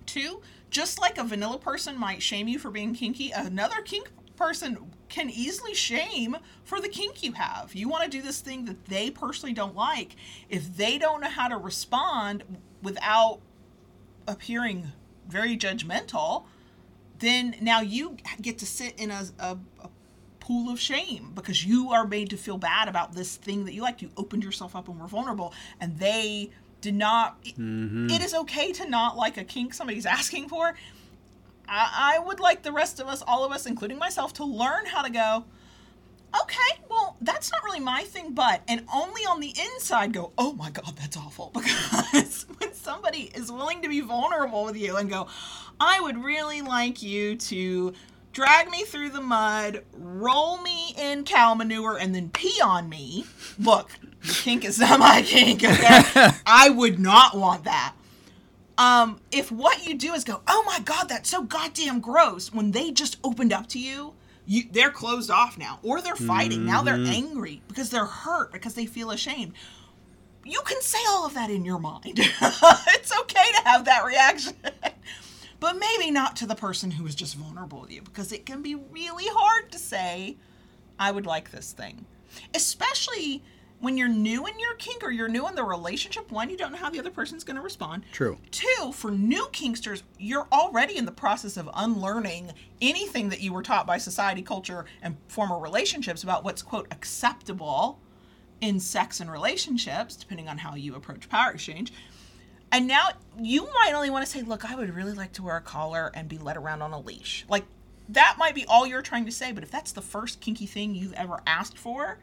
Two, just like a vanilla person might shame you for being kinky, another kink person can easily shame for the kink you have. You want to do this thing that they personally don't like. If they don't know how to respond without appearing very judgmental, then now you get to sit in a, a, a pool of shame because you are made to feel bad about this thing that you like. You opened yourself up and were vulnerable, and they did not. it mm-hmm. is okay to not like a kink somebody's asking for. I, I would like the rest of us, all of us, including myself, to learn how to go. Okay, well, that's not really my thing, but and only on the inside go, oh my god, that's awful. Because when somebody is willing to be vulnerable with you and go, I would really like you to drag me through the mud, roll me in cow manure, and then pee on me. Look, your kink is not my kink. Okay? I would not want that. Um, if what you do is go, oh my god, that's so goddamn gross, when they just opened up to you, you they're closed off now, or they're fighting. Now they're mm. angry because they're hurt because they feel ashamed. You can say all of that in your mind. it's okay to have that reaction. but maybe not to the person who is just vulnerable with you because it can be really hard to say, I would like this thing. Especially when you're new in your kink or you're new in the relationship. One, you don't know how the other person's going to respond. True. Two, for new kinksters, you're already in the process of unlearning anything that you were taught by society, culture, and former relationships about what's, quote, acceptable in sex and relationships, depending on how you approach power exchange. And now you might only want to say, look, I would really like to wear a collar and be led around on a leash. Like, that might be all you're trying to say, but if that's the first kinky thing you've ever asked for,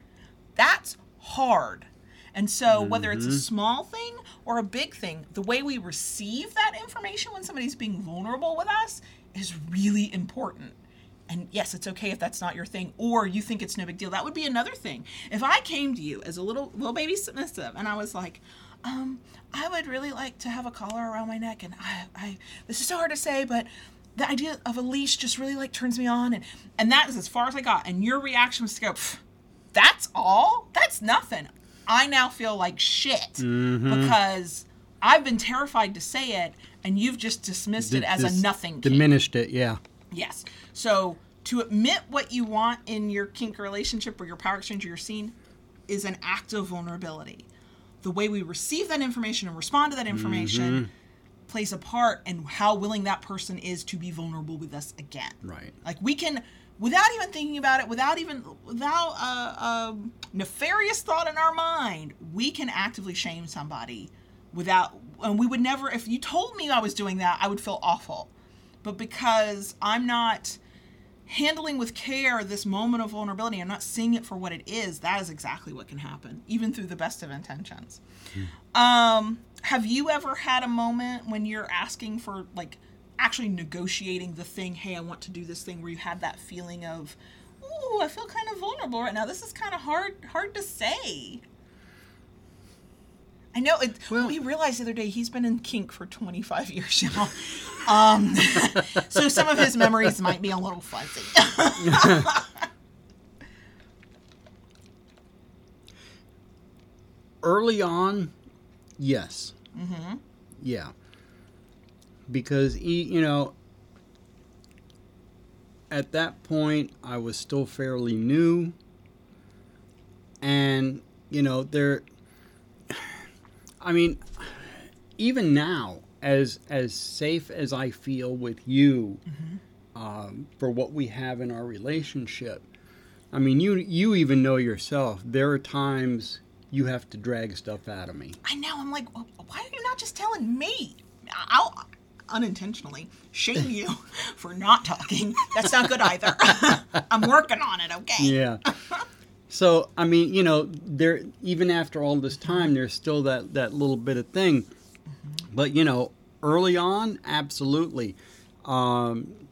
that's hard. And so, whether it's a small thing or a big thing, the way we receive that information when somebody's being vulnerable with us is really important. And yes, it's okay if that's not your thing, or you think it's no big deal. That would be another thing. If I came to you as a little little baby submissive, and I was like, um, I would really like to have a collar around my neck, and I, I this is so hard to say, but the idea of a leash just really like turns me on, and and that is as far as I got. And your reaction was to go, "Pff, that's all? That's nothing. I now feel like shit mm-hmm. because I've been terrified to say it, and you've just dismissed it as a nothing. kink. Diminished it, yeah. Yes. So to admit what you want in your kink relationship or your power exchange or your scene is an act of vulnerability. The way we receive that information and respond to that information mm-hmm. plays a part in how willing that person is to be vulnerable with us again. Right. Like we can, without even thinking about it, without even without a, a nefarious thought in our mind, we can actively shame somebody without. And we would never. If you told me I was doing that, I would feel awful. But because I'm not handling with care this moment of vulnerability, I'm not seeing it for what it is. That is exactly what can happen, even through the best of intentions. Hmm. Um, have you ever had a moment when you're asking for like actually negotiating the thing, hey, I want to do this thing where you have that feeling of, ooh, I feel kind of vulnerable right now. This is kind of hard hard to say. I know it Well- we realized the other day he's been in kink for 25 years now. Um, so some of his memories might be a little fuzzy. Early on, yes. Mm-hmm. Yeah. Because, e- you know, at that point, I was still fairly new. And, you know, there. I mean, even now, as as safe as I feel with you um, for what we have in our relationship, I mean, you you even know yourself. There are times you have to drag stuff out of me. I know. I'm like, why are you not just telling me? I'll unintentionally shame you for not talking. That's not good either. I'm working on it. Okay. Yeah. So I mean, you know, there even after all this time, there's still that that little bit of thing. But you know, early on, absolutely. Um,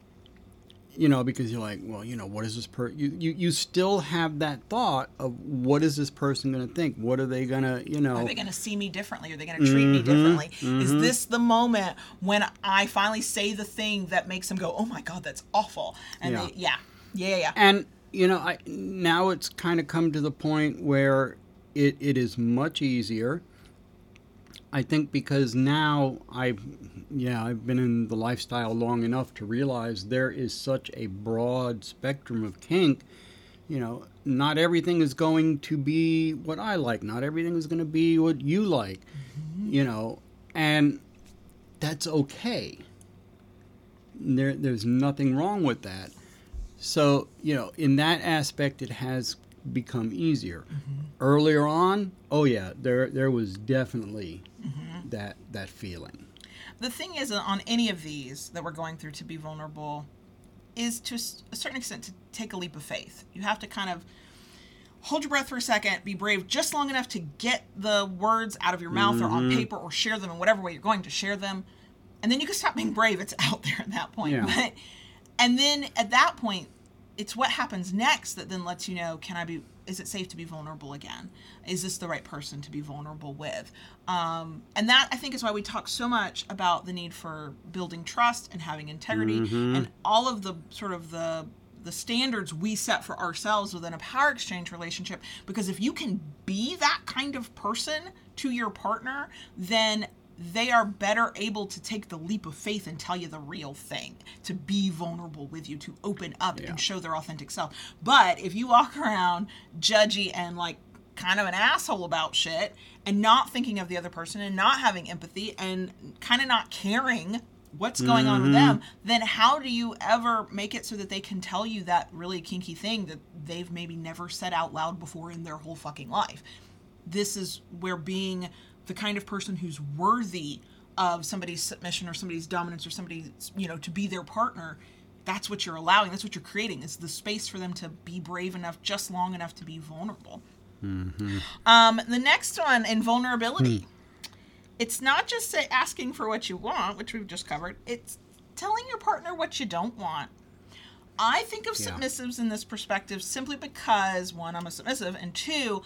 you know, because you're like, well, you know, what is this per? You, you you still have that thought of what is this person going to think? What are they going to, you know? Are they going to see me differently? Are they going to treat me mm-hmm, differently? Is mm-hmm. this the moment when I finally say the thing that makes them go, "Oh my god, that's awful"? And Yeah. they, yeah, yeah, yeah, yeah. And you know, I now it's kind of come to the point where it, it is much easier. I think because now I've yeah I've been in the lifestyle long enough to realize there is such a broad spectrum of kink. You know, not everything is going to be what I like. Not everything is going to be what you like. Mm-hmm. You know, and that's okay. There, there's nothing wrong with that. So, you know, in that aspect, it has become easier. Mm-hmm. Earlier on, oh yeah, there there was definitely mm-hmm. that that feeling. The thing is on any of these that we're going through to be vulnerable is to a certain extent to take a leap of faith. You have to kind of hold your breath for a second be brave just long enough to get the words out of your mouth or on mm-hmm. paper or share them in whatever way you're going to share them. And then you can stop being brave. It's out there at that point. Yeah. but and then at that point it's what happens next that then lets you know can i be is it safe to be vulnerable again? Is this the right person to be vulnerable with? Um, and that i think is why we talk so much about the need for building trust and having integrity and all of the sort of the the standards we set for ourselves within a power exchange relationship because if you can be that kind of person to your partner then they are better able to take the leap of faith and tell you the real thing, to be vulnerable with you, to open up Yeah. and show their authentic self. But if you walk around judgy and like kind of an asshole about shit and not thinking of the other person and not having empathy and kind of not caring what's going on with mm-hmm. them, then how do you ever make it so that they can tell you that really kinky thing that they've maybe never said out loud before in their whole fucking life? this is where being the kind of person who's worthy of somebody's submission or somebody's dominance or somebody's you know to be their partner that's what you're allowing that's what you're creating is the space for them to be brave enough just long enough to be vulnerable. Um, the next one in vulnerability it's not just say asking for what you want which we've just covered it's telling your partner what you don't want. I think of Yeah. submissives in this perspective simply because one, I'm a submissive, and two,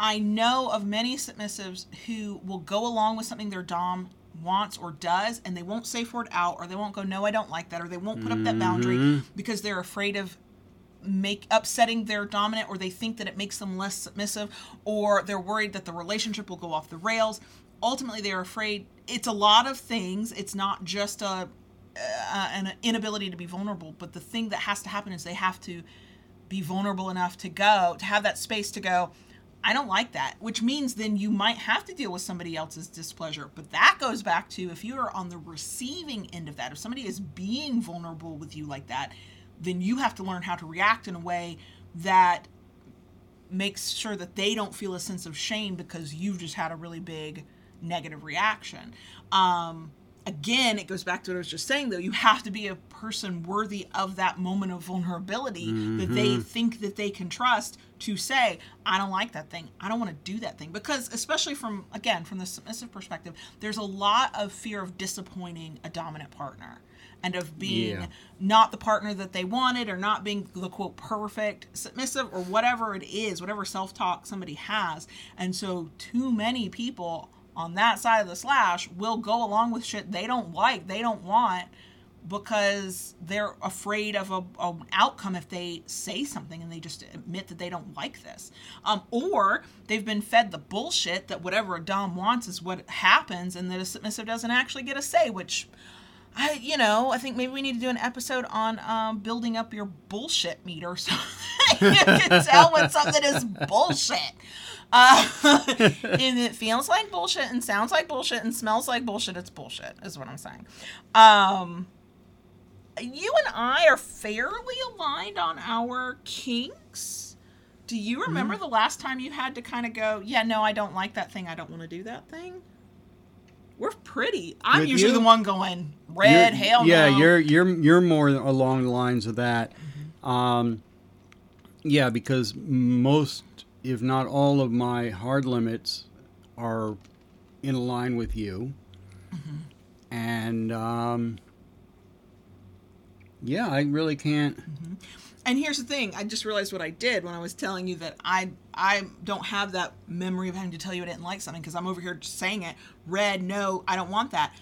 I know of many submissives who will go along with something their dom wants or does, and they won't say for it out, or they won't go, "No, I don't like that," or they won't put up that boundary because they're afraid of make upsetting their dominant or they think that it makes them less submissive or they're worried that the relationship will go off the rails. Ultimately they're afraid it's a lot of things. It's not just a uh, an inability to be vulnerable but the thing that has to happen is they have to be vulnerable enough to go to have that space to go I don't like that, which means then you might have to deal with somebody else's displeasure. But that goes back to if you are on the receiving end of that, if somebody is being vulnerable with you like that, then you have to learn how to react in a way that makes sure that they don't feel a sense of shame because you've just had a really big negative reaction. Um, again, it goes back to what I was just saying, though. You have to be a person worthy of that moment of vulnerability that they mm-hmm. think that they can trust to say, I don't like that thing. I don't want to do that thing. Because, especially from, again, from the submissive perspective, there's a lot of fear of disappointing a dominant partner and of being Yeah. not the partner that they wanted or not being the quote perfect submissive or whatever it is, whatever self talk somebody has. And so, too many people on that side of the slash will go along with shit they don't like, they don't want because they're afraid of a, an outcome if they say something and they just admit that they don't like this. Um, or they've been fed the bullshit that whatever a Dom wants is what happens and that a submissive doesn't actually get a say, which I, you know, I think maybe we need to do an episode on um, building up your bullshit meter so you can tell when something is bullshit. Uh, and it feels like bullshit and sounds like bullshit and smells like bullshit. It's bullshit, is what I'm saying. Um, you and I are fairly aligned on our kinks. Do you remember the last time you had to kind of go, yeah, no, I don't like that thing. I don't want to do that thing? We're pretty. I'm With usually you? the one going, red, You're- hell yeah, no. you're you're you're more along the lines of that. Um, yeah, because most, if not all, of my hard limits are in line with you, and um, yeah, I really can't. And here's the thing: I just realized what I did when I was telling you that I I don't have that memory of having to tell you I didn't like something because I'm over here saying it. Red, no, I don't want that.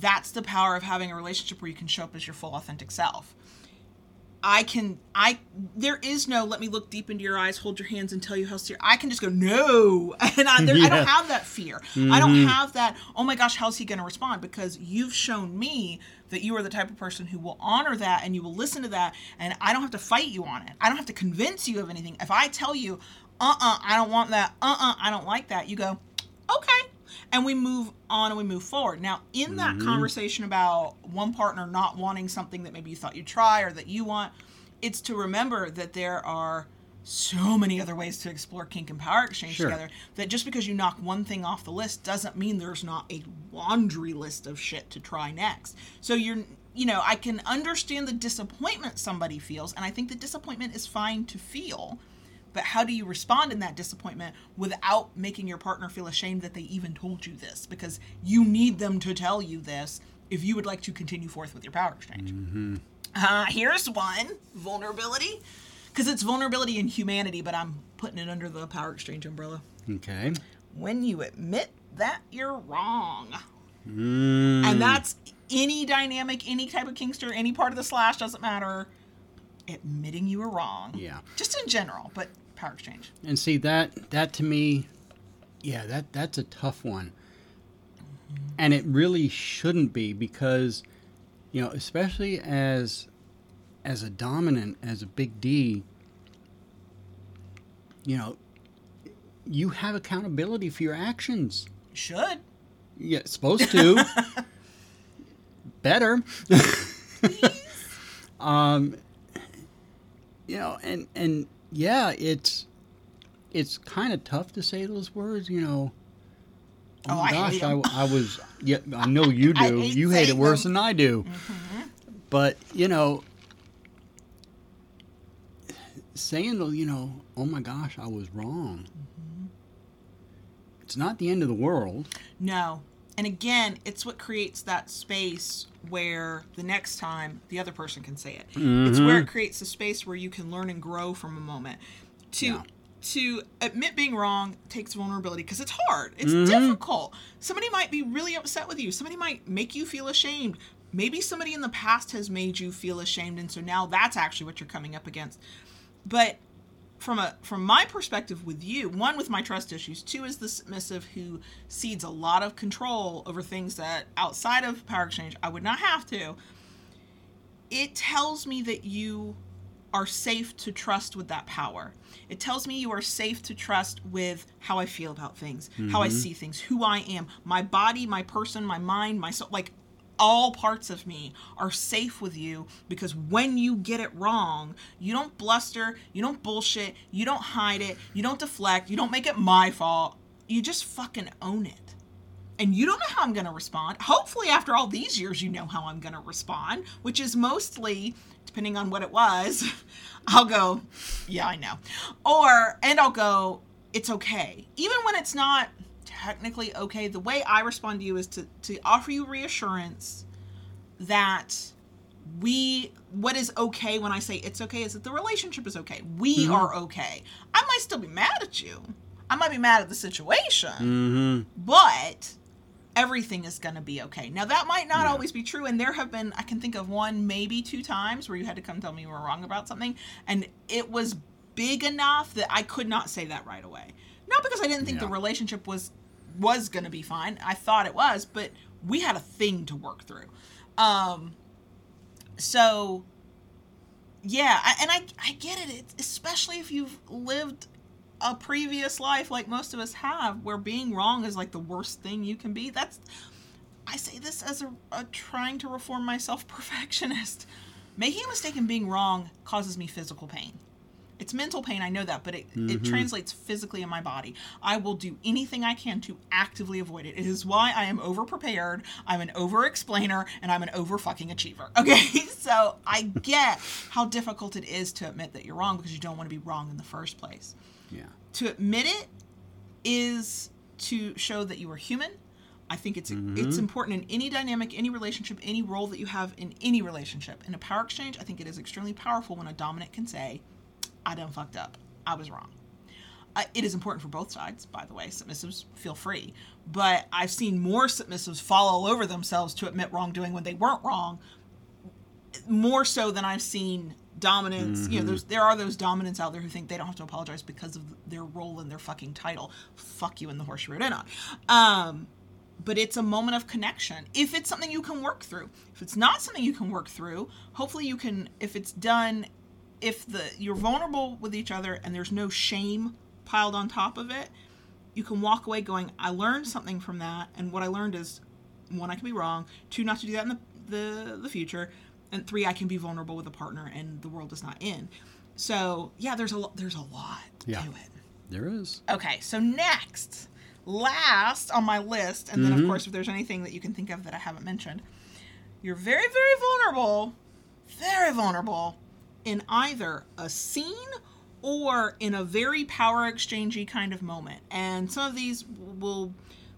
That's the power of having a relationship where you can show up as your full authentic self. I can I there is no let me look deep into your eyes, hold your hands, and tell you how serious. I can just go no, and I, there, I don't have that fear. I don't have that. Oh my gosh, how's he going to respond? Because you've shown me that you are the type of person who will honor that and you will listen to that, and I don't have to fight you on it. I don't have to convince you of anything. If I tell you, uh uh I don't want that. Uh uh I don't like that. You go, okay. And we move on and we move forward. Now, in that mm-hmm. conversation about one partner not wanting something that maybe you thought you'd try or that you want, it's to remember that there are so many other ways to explore kink and power exchange Sure. together that just because you knock one thing off the list doesn't mean there's not a laundry list of shit to try next. So you're you know, I can understand the disappointment somebody feels and I think the disappointment is fine to feel. But how do you respond in that disappointment without making your partner feel ashamed that they even told you this? Because you need them to tell you this if you would like to continue forth with your power exchange. Uh, here's one vulnerability. Because it's vulnerability in humanity, but I'm putting it under the power exchange umbrella. Okay. When you admit that you're wrong. Mm, And that's any dynamic, any type of kinkster any part of the slash, doesn't matter. Admitting you were wrong. Yeah. Just in general, but power exchange. And see that that to me, yeah, that that's a tough one. And it really shouldn't be because, you know, especially as as a dominant, as a big D, you know, you have accountability for your actions. Should. Yeah, supposed to. Better. um, you know, and and yeah, it's it's kind of tough to say those words. You know. Oh, oh my I gosh, I, 'em. I was. Yeah, I know you do. hate you hate it worse them. than I do. Mm-hmm. But you know, saying you know, oh my gosh, I was wrong. Mm-hmm. It's not the end of the world. No. And again, it's what creates that space where the next time the other person can say it. It's where it mm-hmm. creates a space where you can learn and grow from a moment. To Yeah. to admit being wrong takes vulnerability because it's hard. It's mm-hmm. difficult. Somebody might be really upset with you. Somebody might make you feel ashamed. Maybe somebody in the past has made you feel ashamed and so now that's actually what you're coming up against. But from a from my perspective with you, one with my trust issues, two is the submissive who cedes a lot of control over things that outside of power exchange I would not have to. It tells me that you are safe to trust with that power. It tells me you are safe to trust with how I feel about things, how I mm-hmm. see things, who I am, my body, my person, my mind, my soul, like all parts of me are safe with you because when you get it wrong, you don't bluster, you don't bullshit, you don't hide it, you don't deflect, you don't make it my fault. You just fucking own it and you don't know how I'm going to respond. Hopefully, after all these years, you know how I'm going to respond, which is mostly, depending on what it was, I'll go, yeah, I know. Or, and I'll go, it's okay. Even when it's not technically okay, the way I respond to you is to, to offer you reassurance that we what is okay when I say it's okay is that the relationship is okay. We are okay. I might still be mad at you. I might be mad at the situation Mm-hmm. but everything is going to be okay. Now that might not Yeah. always be true and there have been I can think of one maybe two times where you had to come tell me you were wrong about something and it was big enough that I could not say that right away. Not because I didn't think the relationship was was going to be fine. I thought it was, but we had a thing to work through. Um so yeah, I, and I I get it. It's, especially if you've lived a previous life like most of us have, where being wrong is like the worst thing you can be. That's I say this as a, a trying to reform myself perfectionist. Making a mistake and being wrong causes me physical pain. It's mental pain, I know that, but it, it mm-hmm. translates physically in my body. I will do anything I can to actively avoid it. It is why I am over prepared, I'm an over explainer, and I'm an over fucking achiever. Okay, so I get how difficult it is to admit that you're wrong because you don't want to be wrong in the first place. Yeah. To admit it is to show that you are human. I think it's mm-hmm. it's important in any dynamic, any relationship, any role that you have in any relationship. In a power exchange, I think it is extremely powerful when a dominant can say, "I done fucked up. I was wrong." Uh, it is important for both sides, by the way. Submissives feel free, but I've seen more submissives fall all over themselves to admit wrongdoing when they weren't wrong, more so than I've seen dominants. You know, there's there are those dominants out there who think they don't have to apologize because of their role in their fucking title. Fuck you in the horse you rode in on. Um, but it's a moment of connection. If it's something you can work through, if it's not something you can work through, hopefully you can. If it's done, if the you're vulnerable with each other and there's no shame piled on top of it, you can walk away going, I learned something from that, and what I learned is one, I can be wrong. Two, not to do that in the the, the future, and three, I can be vulnerable with a partner, and the world does not end. So yeah, there's a lo- there's a lot Yeah. to it. There is. Okay, so next, last on my list, and then of mm-hmm. course, if there's anything that you can think of that I haven't mentioned, you're very, very vulnerable, very vulnerable in either a scene or in a very power exchangey kind of moment. And some of these will.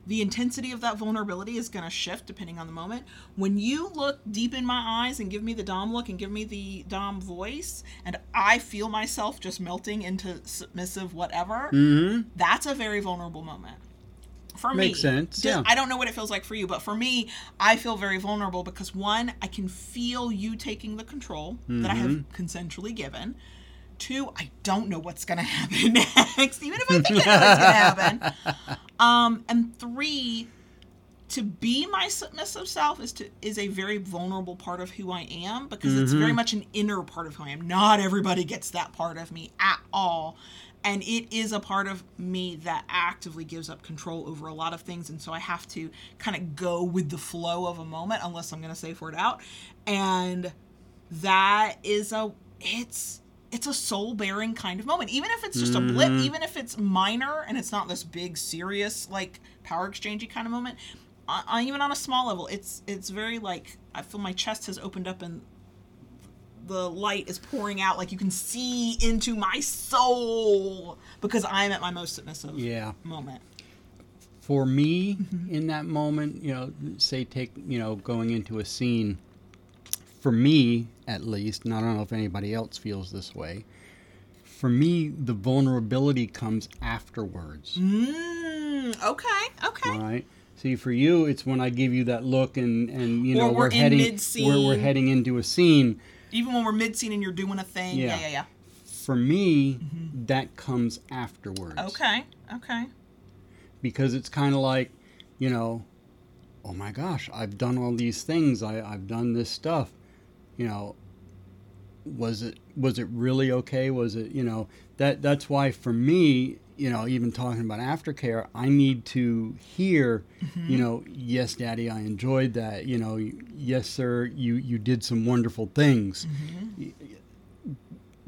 The intensity of that vulnerability is going to shift depending on the moment. When you look deep in my eyes and give me the Dom look and give me the Dom voice, and I feel myself just melting into submissive whatever, Mm-hmm. that's a very vulnerable moment for Makes me. sense, Does- yeah. I don't know what it feels like for you, but for me, I feel very vulnerable because one, I can feel you taking the control that I have Mm-hmm. consensually given. Two, I don't know what's going to happen next, even if I think I know what's going to happen. Um, and three, to be my submissive self is to is a very vulnerable part of who I am because it's very much an inner part of who I am. Not everybody gets that part of me at all. And it is a part of me that actively gives up control over a lot of things. And so I have to kind of go with the flow of a moment unless I'm gonna say for it out. And that is a it's it's a soul bearing kind of moment. Even if it's just a blip, even if it's minor and it's not this big serious like power exchangey kind of moment, uh, even on a small level, it's it's very like I feel my chest has opened up and the light is pouring out like you can see into my soul because I'm at my most submissive Yeah. moment. for me in that moment, you know, say take, you know, going into a scene, for me at least, and I don't know if anybody else feels this way, for me, the vulnerability comes afterwards. Mm, okay, okay. All right. See, for you, it's when I give you that look and, and you Or know, we're in heading, we're, we're heading into a scene. Even when we're mid scene and you're doing a thing. Yeah, Yeah. yeah, yeah. For me, mm-hmm. that comes afterwards. Okay, okay. because it's kind of like, you know, oh my gosh, I've done all these things. I, I've done this stuff. You know, was it was it really okay? Was it you know that that's why for me, you know, even talking about aftercare, I need to hear, you know, yes, Daddy, I enjoyed that. You know, yes, sir, you you did some wonderful things.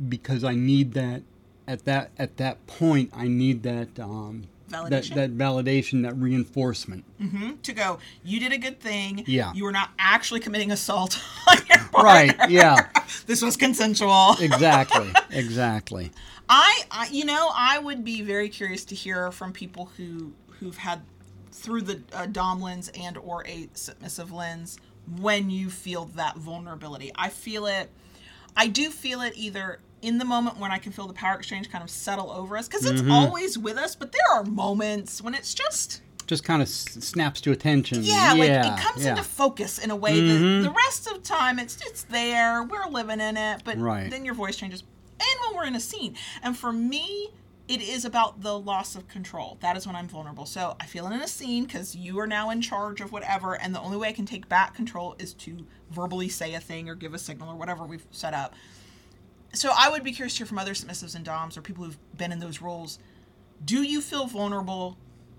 Because I need that at that at that point. I need that um, that Validation? that validation, that reinforcement. hmm To go, you did a good thing. Yeah. You were not actually committing assault on your partner. Right? Yeah. This was consensual. Exactly. Exactly. I, I, you know, I would be very curious to hear from people who who've had through the uh, dom lens and or a submissive lens when you feel that vulnerability. I feel it. I do feel it either in the moment when I can feel the power exchange kind of settle over us because it's always with us, but there are moments when it's just Just kind of s- snaps to attention. yeah, yeah like it comes yeah. into focus in a way that the rest of the time it's it's there, we're living in it, but Right. then your voice changes. And when we're in a scene, and for me, it is about the loss of control. That is when I'm vulnerable. So I feel it in a scene because you are now in charge of whatever, and the only way I can take back control is to verbally say a thing or give a signal or whatever we've set up. So I would be curious to hear from other submissives and doms or people who've been in those roles. Do you feel vulnerable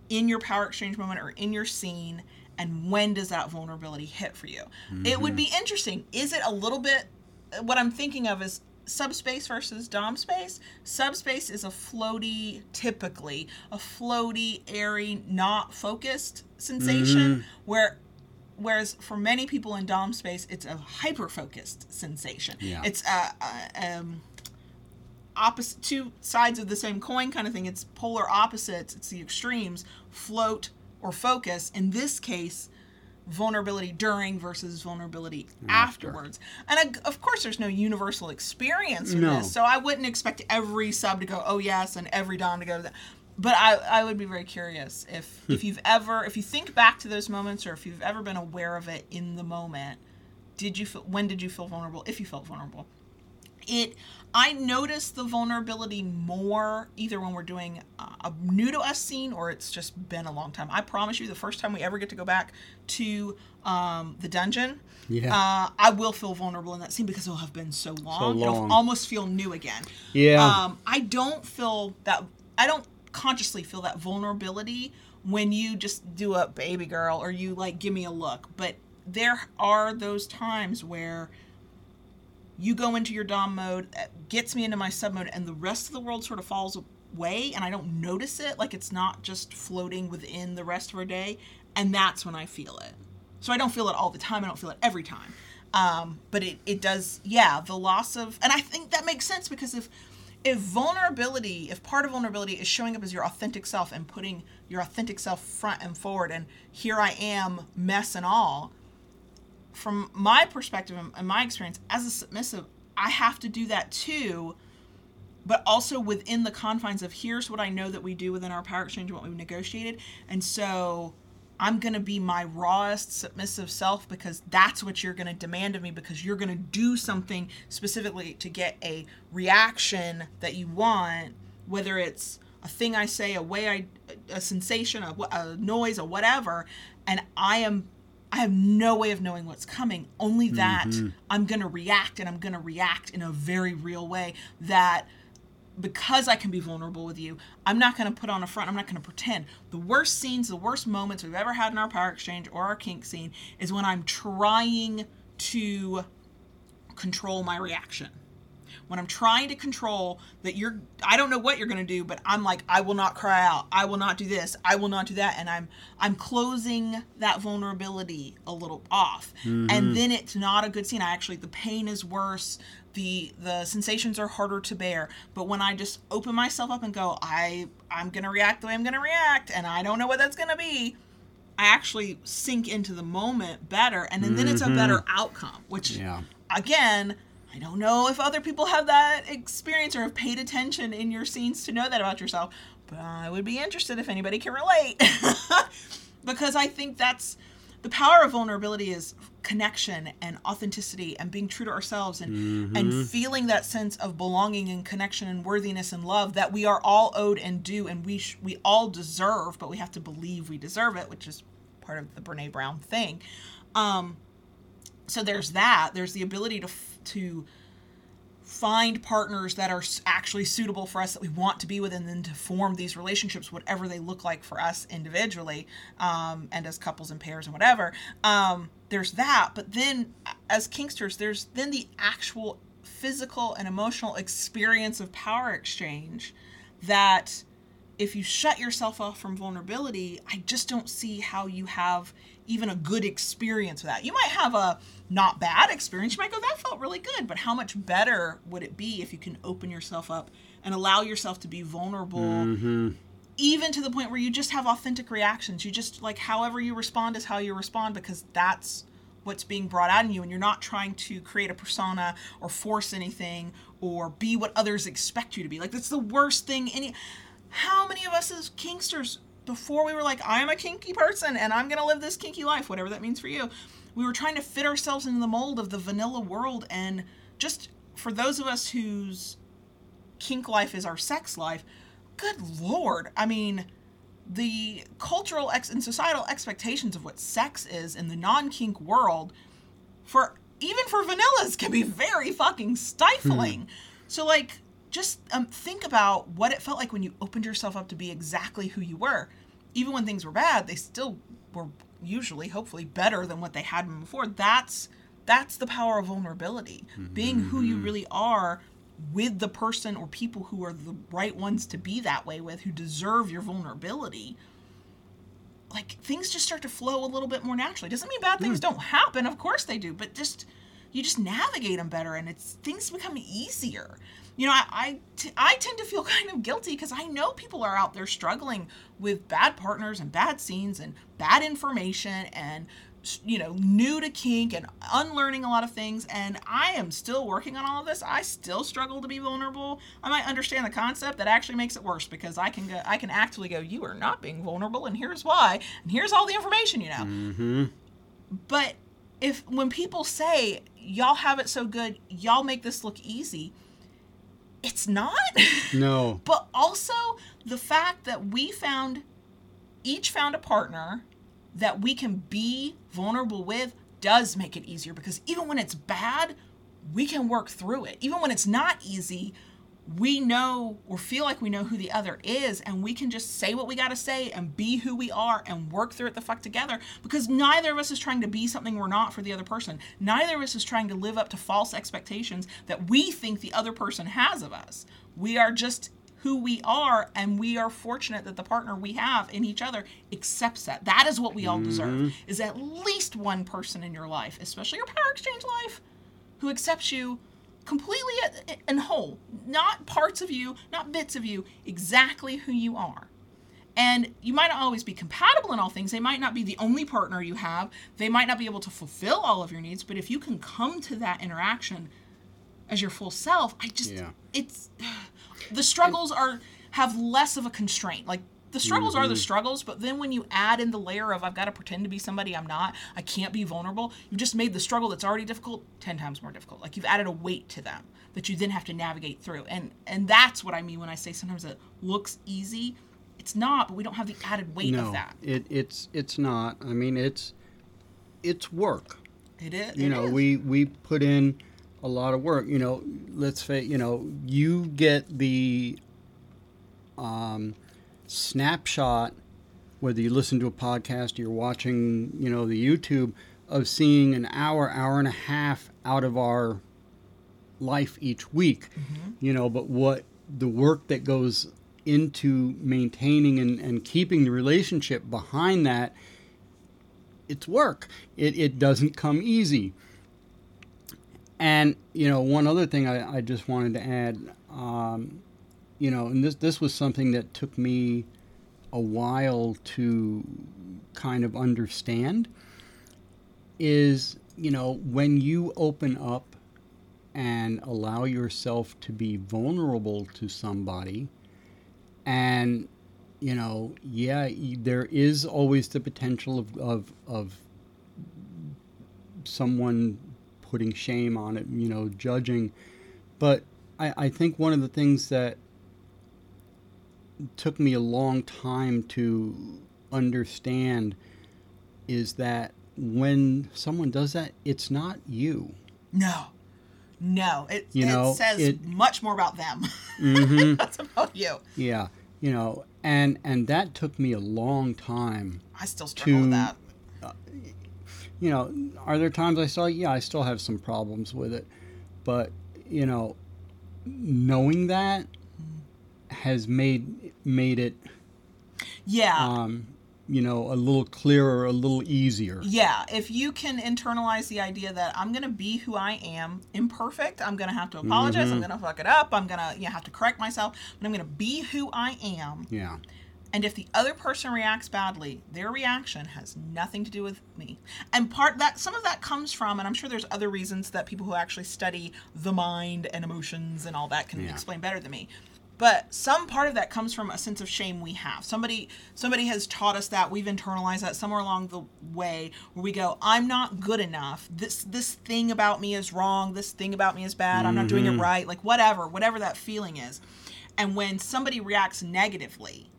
in your power exchange moment or in your scene? And when does that vulnerability hit for you? It would mm-hmm. be interesting. Is it a little bit? What I'm thinking of is subspace versus dom space. Subspace is a floaty, typically a floaty, airy, not focused sensation, mm-hmm. where whereas for many people in dom space it's a hyper focused sensation Yeah. it's a, a um opposite two sides of the same coin kind of thing it's polar opposites it's the extremes float or focus in this case vulnerability during versus vulnerability After. afterwards and uh, of course there's no universal experience with No. this so i wouldn't expect every sub to go oh yes and every dom to go that but I, I would be very curious if Hmm. if you've ever if you think back to those moments or if you've ever been aware of it in the moment did you feel when did you feel vulnerable if you felt vulnerable it i notice the vulnerability more either when we're doing a, new to us scene or it's just been a long time i promise you the first time we ever get to go back to um, the dungeon Yeah. uh, i will feel vulnerable in that scene because it'll have been so long, it'll long. almost feel new again Yeah. um, i don't feel that i don't consciously feel that vulnerability when you just do a baby girl or you like give me a look but there are those times where you go into your dom mode it gets me into my sub mode and the rest of the world sort of falls away and i don't notice it like it's not just floating within the rest of our day and that's when i feel it. So i don't feel it all the time i don't feel it every time. Um, but it, it does yeah the loss of and i think that makes sense because if if vulnerability if part of vulnerability is showing up as your authentic self and putting your authentic self front and forward and here i am mess and all from my perspective and- my experience as a submissive, I have to do that too, but also within the confines of here's what I know that we do within our power exchange what we've negotiated. And so I'm going to be my rawest submissive self because that's what you're going to demand of me because you're going to do something specifically to get a reaction that you want, whether it's a thing I say, a way I, a sensation, a, a noise, or whatever. And I am I have no way of knowing what's coming, only mm-hmm. that I'm going to react and I'm going to react in a very real way that because I can be vulnerable with you, I'm not going to put on a front. I'm not going to pretend. The worst scenes, the worst moments we've ever had in our power exchange or our kink scene is when I'm trying to control my reaction. When I'm trying to control that you're I don't know what you're going to do, but I'm like I will not cry out. I will not do this. I will not do that and I'm I'm closing that vulnerability a little off. And mm-hmm. then it's not a good scene. I actually the pain is worse. The the sensations are harder to bear. But when I just open myself up and go, I I'm going to react the way I'm going to react and I don't know what that's going to be. I actually sink into the moment better and then, then it's a better mm-hmm. outcome, which Yeah. again, I don't know if other people have that experience or have paid attention in your scenes to know that about yourself, but I would be interested if anybody can relate. because I think that's the power of vulnerability is connection and authenticity and being true to ourselves and and feeling that sense of belonging and connection and worthiness and love that we are all owed and due and we sh- we all deserve, but we have to believe we deserve it, which is part of the Brene Brown thing. Um, so there's that there's the ability to f- to find partners that are actually suitable for us that we want to be with and then to form these relationships whatever they look like for us individually um, and as couples and pairs and whatever um, there's that. But then as kinksters there's then the actual physical and emotional experience of power exchange that if you shut yourself off from vulnerability, I just don't see how you have even a good experience with that. You might have a not bad experience. You might go, that felt really good, but how much better would it be if you can open yourself up and allow yourself to be vulnerable, mm-hmm. even to the point where you just have authentic reactions? You just, like, however you respond is how you respond because that's what's being brought out in you and you're not trying to create a persona or force anything or be what others expect you to be like that's the worst thing any how many of us as kinksters before we were like i'm a kinky person and i'm going to live this kinky life whatever that means for you we were trying to fit ourselves into the mold of the vanilla world and just for those of us whose kink life is our sex life good lord i mean the cultural ex- and societal expectations of what sex is in the non-kink world for even for vanillas can be very fucking stifling. Hmm. So like just um, think about what it felt like when you opened yourself up to be exactly who you were. Even when things were bad, they still were usually hopefully better than what they had been before. That's that's the power of vulnerability. Being who you really are with the person or people who are the right ones to be that way with, who deserve your vulnerability like things just start to flow a little bit more naturally. Doesn't mean bad things don't happen, of course they do, but just you just navigate them better and it's things become easier. You know, I I, t- I tend to feel kind of guilty because I know people are out there struggling with bad partners and bad scenes and bad information and you know new to kink and unlearning a lot of things and i am still working on all of this. I still struggle to be vulnerable. I might understand the concept that actually makes it worse because i can go i can actively go you are not being vulnerable and here's why and here's all the information you know. Mm-hmm. but if when people say y'all have it so good y'all make this look easy it's not No. but also the fact that we found each found a partner that we can be vulnerable with does make it easier because even when it's bad we can work through it even when it's not easy we know or feel like we know who the other is and we can just say what we got to say and be who we are and work through it the fuck together because neither of us is trying to be something we're not for the other person. Neither of us is trying to live up to false expectations that we think the other person has of us. We are just who we are and we are fortunate that the partner we have in each other accepts that. That is what we all deserve mm-hmm. is at least one person in your life especially your power exchange life who accepts you completely and whole, not parts of you, not bits of you, exactly who you are. And you might not always be compatible in all things. They might not be the only partner you have. They might not be able to fulfill all of your needs, but if you can come to that interaction as your full self, I just Yeah. it's the struggles are have less of a constraint. Like the struggles are the struggles, but then when you add in the layer of I've got to pretend to be somebody I'm not, I can't be vulnerable, you've just made the struggle that's already difficult 10 times more difficult. Like you've added a weight to them that you then have to navigate through. And and that's what I mean when I say sometimes it looks easy. It's not, but we don't have the added weight no. of that. It, it's it's not. I mean, it's it's work. It is. you it know is. we we put in a lot of work you know let's say you know you get the um, snapshot whether you listen to a podcast or you're watching you know the youtube of seeing an hour hour and a half out of our life each week, you know, but what the work that goes into maintaining and, and keeping the relationship behind that, it's work. It, it doesn't come easy. And, you know, one other thing I, I just wanted to add, um, you know, and this, this was something that took me a while to kind of understand is, you know, when you open up and allow yourself to be vulnerable to somebody and you know yeah there is always the potential of of, of someone putting shame on it you know judging. But I, I think one of the things that took me a long time to understand is that when someone does that it's not you No. No. It, You it know, says it- much more about them. mm-hmm. That's about you. Yeah, you know, and and that took me a long time. I still struggle with To- that. You know, are there times I saw? Yeah, I still have some problems with it, but you know, knowing that has made made it, Yeah. um, you know, a little clearer, a little easier. Yeah, if you can internalize the idea that I'm gonna be who I am, imperfect, I'm gonna have to apologize, I'm gonna fuck it up, I'm gonna you know, have to correct myself, but I'm gonna be who I am. Yeah, And if the other person reacts badly, their reaction has nothing to do with me. And part that some of that comes from, and I'm sure there's other reasons that people who actually study the mind and emotions and all that can Yeah. explain better than me. But some part of that comes from a sense of shame we have. Somebody somebody has taught us that we've internalized that somewhere along the way where we go, I'm not good enough. This this thing about me is wrong. This thing about me is bad. I'm not doing it mm-hmm. right. Like whatever, whatever that feeling is. And when somebody reacts negatively,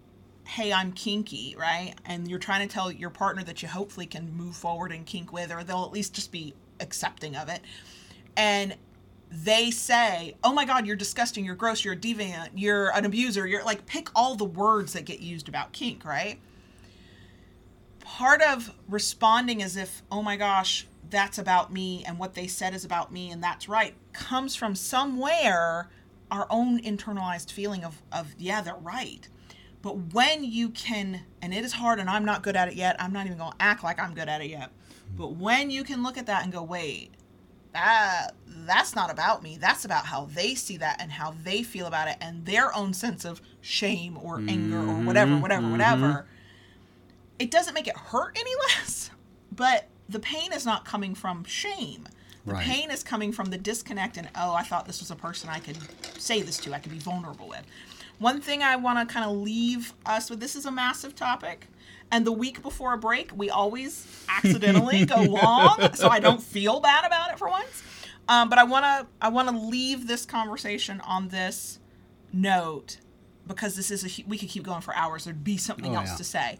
hey, I'm kinky, right? And you're trying to tell your partner that you hopefully can move forward and kink with, or they'll at least just be accepting of it. And they say, oh my God, you're disgusting, you're gross, you're a deviant, you're an abuser, you're like, pick all the words that get used about kink, right? Part of responding as if, oh my gosh, that's about me and what they said is about me and that's right, comes from somewhere our own internalized feeling of, of yeah, they're right. But when you can, and it is hard, and I'm not good at it yet, I'm not even going to act like I'm good at it yet. But when you can look at that and go, wait, that that's not about me. That's about how they see that and how they feel about it and their own sense of shame or anger or whatever, mm-hmm. whatever, mm-hmm. whatever. It doesn't make it hurt any less, but the pain is not coming from shame. The Right. pain is coming from the disconnect and oh, I thought this was a person I could say this to, I could be vulnerable with. One thing I want to kind of leave us with this is a massive topic. And the week before a break, we always accidentally go long, so I don't feel bad about it for once. Um, but I want to I want to leave this conversation on this note because this is a we could keep going for hours. There'd be something Oh, else yeah. to say.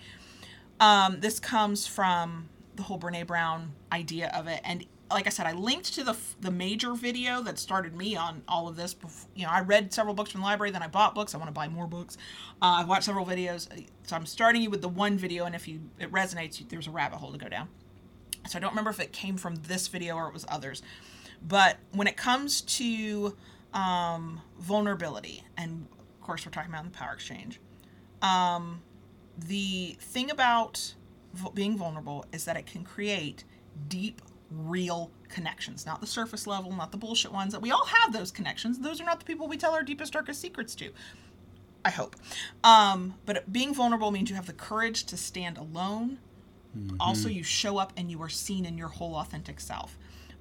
Um, this comes from the whole Brene Brown idea of it, and like I said, I linked to the the major video that started me on all of this. Bef- you know, I read several books from the library, then I bought books. I want to buy more books. Uh, I watched several videos, so I'm starting you with the one video, and if you it resonates, you, there's a rabbit hole to go down. So I don't remember if it came from this video or it was others. But when it comes to um, vulnerability, and of course we're talking about the power exchange, um, the thing about being vulnerable is that it can create deep, real connections, not the surface level, not the bullshit ones. That we all have those connections. Those are not the people we tell our deepest, darkest secrets to. I hope. Um, but being vulnerable means you have the courage to stand alone. Also, you show up and you are seen in your whole authentic self.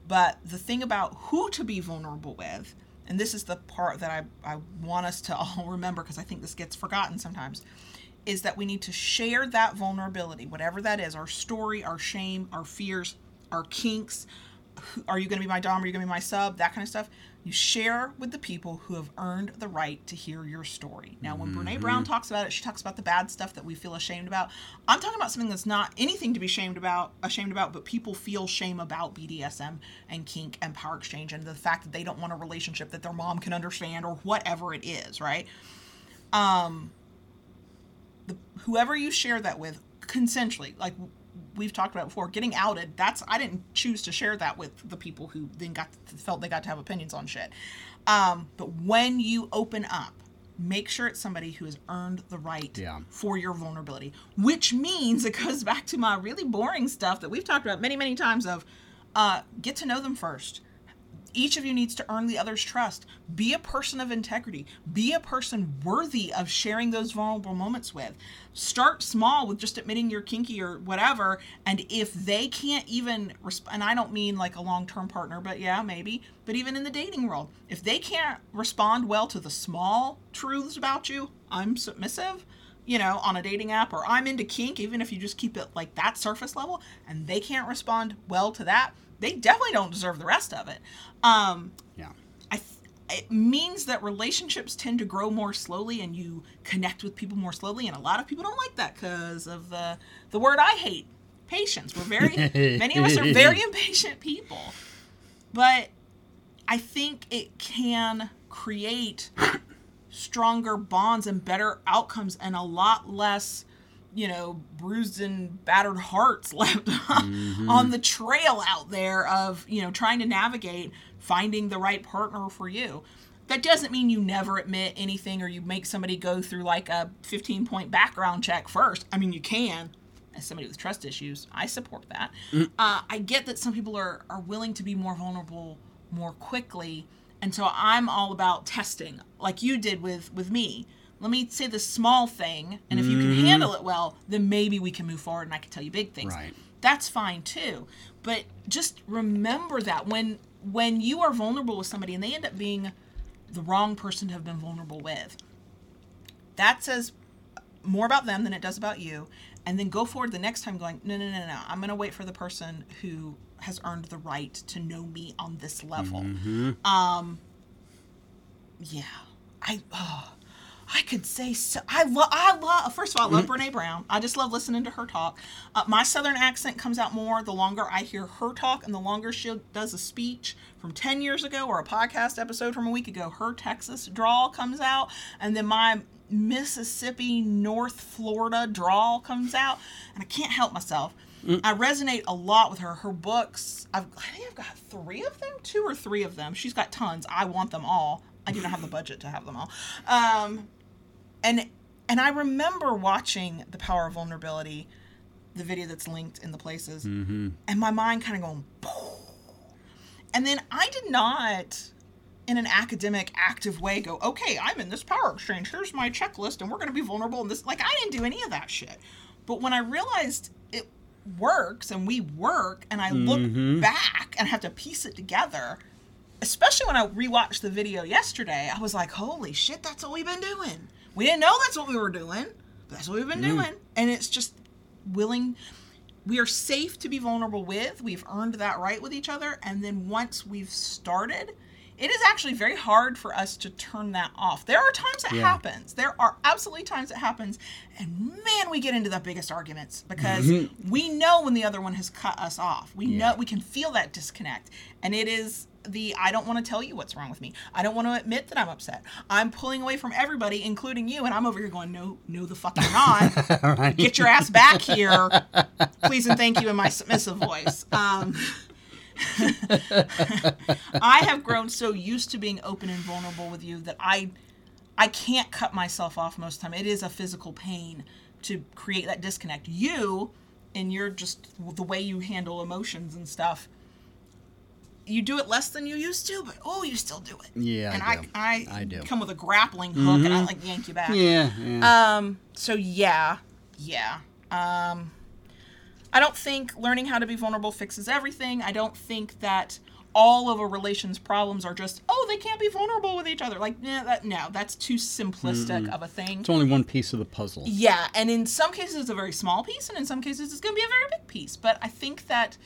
But the thing about who to be vulnerable with, and this is the part that I, I want us to all remember because I think this gets forgotten sometimes, is that we need to share that vulnerability, whatever that is our story, our shame, our fears, our kinks. Are you going to be my Dom? Are you going to be my sub? That kind of stuff. You share with the people who have earned the right to hear your story. Now, when Brene Brown talks about it, she talks about the bad stuff that we feel ashamed about. I'm talking about something that's not anything to be ashamed about, ashamed about, but people feel shame about BDSM and kink and power exchange and the fact that they don't want a relationship that their mom can understand or whatever it is, right? Um, the, whoever you share that with consensually, like we've talked about before, getting outed. That's I didn't choose to share that with the people who then got felt they got to have opinions on shit. Um, but when you open up, make sure it's somebody who has earned the right Yeah. for your vulnerability. Which means it goes back to my really boring stuff that we've talked about many, many times of uh, get to know them first. Each of you needs to earn the other's trust. Be a person of integrity. Be a person worthy of sharing those vulnerable moments with. Start small with just admitting you're kinky or whatever. And if they can't even, resp- and I don't mean like a long term partner, but yeah, maybe, but even in the dating world, if they can't respond well to the small truths about you, I'm submissive, you know, on a dating app, or I'm into kink, even if you just keep it like that surface level, and they can't respond well to that, they definitely don't deserve the rest of it. Um, Yeah. I th- it means that relationships tend to grow more slowly and you connect with people more slowly and a lot of people don't like that because of the the word I hate patience we're very many of us are very impatient people but I think it can create stronger bonds and better outcomes and a lot less you know bruised and battered hearts left on the trail out there of you know trying to navigate finding the right partner for you. That doesn't mean you never admit anything or you make somebody go through like a 15 point background check first. I mean you can. As somebody with trust issues i support that. Uh, i get that some people are, are willing to be more vulnerable more quickly and so i'm all about testing like you did with with me let me say the small thing and if you can handle it well then maybe we can move forward and i can tell you big things. Right. that's fine too. But just remember that when when you are vulnerable with somebody and they end up being the wrong person to have been vulnerable with that says more about them than it does about you. And then go forward the next time going no no no no i'm going to wait for the person who has earned the right to know me on this level. Um yeah. I oh, I could say so. I love. I love. First of all, I love Brene Brown. I just love listening to her talk. Uh, my Southern accent comes out more the longer I hear her talk, and the longer she does a speech from ten years ago or a podcast episode from a week ago. Her Texas drawl comes out, and then my Mississippi, North Florida drawl comes out, and I can't help myself. I resonate a lot with her. Her books, I've, I think I've got three of them, two or three of them. She's got tons. I want them all. I do not have the budget to have them all. Um, and and I remember watching The Power of Vulnerability, the video that's linked in the places, mm-hmm. and my mind kind of going, and then I did not, in an academic, active way, go, okay, I'm in this power exchange. Here's my checklist, and we're going to be vulnerable in this. Like I didn't do any of that shit. But when I realized it works and we work, and I look mm-hmm. back and have to piece it together, especially when I rewatched the video yesterday, I was like, holy shit, that's what we've been doing. We didn't know that's what we were doing, but that's what we've been mm. doing. And it's just willing, we are safe to be vulnerable with. We've earned that right with each other. And then once we've started, it is actually very hard for us to turn that off. There are times it Yeah. happens. There are absolutely times it happens. And man, we get into the biggest arguments because mm-hmm. we know when the other one has cut us off. We Yeah. know we can feel that disconnect. And it is the I don't want to tell you what's wrong with me. I don't want to admit that I'm upset. I'm pulling away from everybody, including you, and I'm over here going, No, no the fuck you're not. right. Get your ass back here. Please and thank you in my submissive voice. Um I have grown so used to being open and vulnerable with you that I I can't cut myself off most of the time. It is a physical pain to create that disconnect. You and you're just the way you handle emotions and stuff. You do it less than you used to, but oh, you still do it. Yeah, I and do. I, I, I do. come with a grappling hook and I like yank you back. Yeah, yeah. Um. So yeah, yeah. Um. I don't think learning how to be vulnerable fixes everything. I don't think that all of a relation's problems are just oh they can't be vulnerable with each other. Like yeah, that no, that's too simplistic of a thing. it's only one piece of the puzzle. Yeah, and in some cases it's a very small piece, and in some cases it's going to be a very big piece. But I think that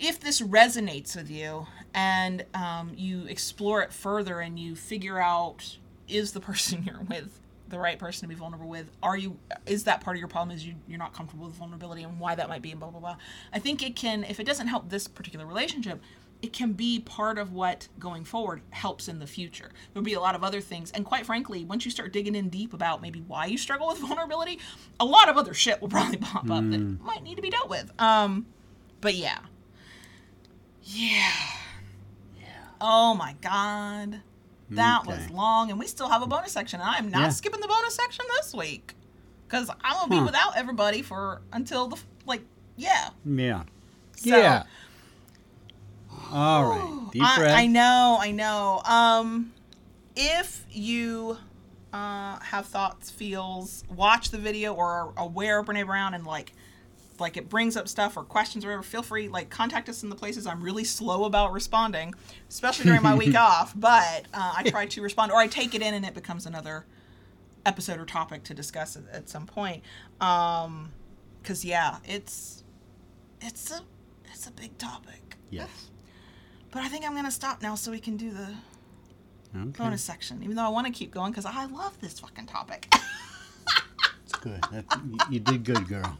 if this resonates with you and um, you explore it further and you figure out is the person you're with the right person to be vulnerable with are you is that part of your problem is you, you're not comfortable with vulnerability and why that might be and blah blah blah i think it can if it doesn't help this particular relationship it can be part of what going forward helps in the future. There'll be a lot of other things. And quite frankly, once you start digging in deep about maybe why you struggle with vulnerability, a lot of other shit will probably pop up that might need to be dealt with. Um, but yeah. Yeah. Yeah. Oh my God. That was long. And we still have a bonus section. And I'm not Yeah. skipping the bonus section this week. Because I'm to be Huh. without everybody for until the, like, yeah. Yeah. So- yeah. All right. Deep I, breath. I know, I know. Um, if you uh, have thoughts, feels, watch the video, or are aware of Brene Brown and like, like it brings up stuff or questions or whatever, feel free like contact us in the places I'm really slow about responding, especially during my week off. But uh, I try to respond, or I take it in and it becomes another episode or topic to discuss at, at some point. Um, because yeah, it's it's a it's a big topic. Yes. But I think I'm gonna stop now so we can do the Okay. bonus section. Even though I want to keep going because I love this fucking topic. It's good. That, you did good, girl.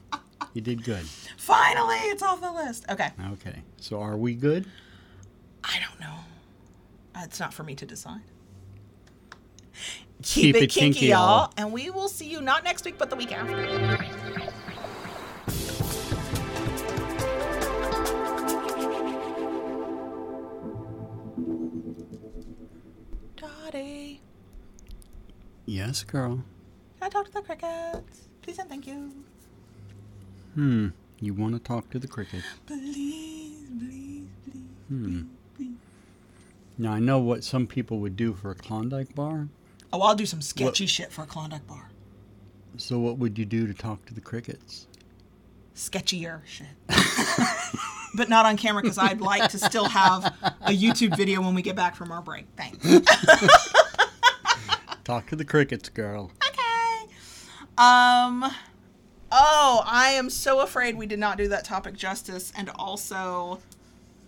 You did good. Finally, it's off the list. Okay. Okay. So are we good? I don't know. It's not for me to decide. Keep it kinky, y'all. And we will see you not next week, but the week after. Dottie, Yes, girl. can I talk to the crickets? Please and thank you. Hmm. You want to talk to the cricket? Please, please, please. Hmm. Now I know what some people would do for a Klondike bar. Oh, I'll do some sketchy shit for a Klondike bar. So what would you do to talk to the crickets? Sketchier shit. but not on camera because I'd like to still have a YouTube video when we get back from our break. Thanks. Talk to the crickets, girl. okay. Um. Oh, I am so afraid we did not do that topic justice, and also,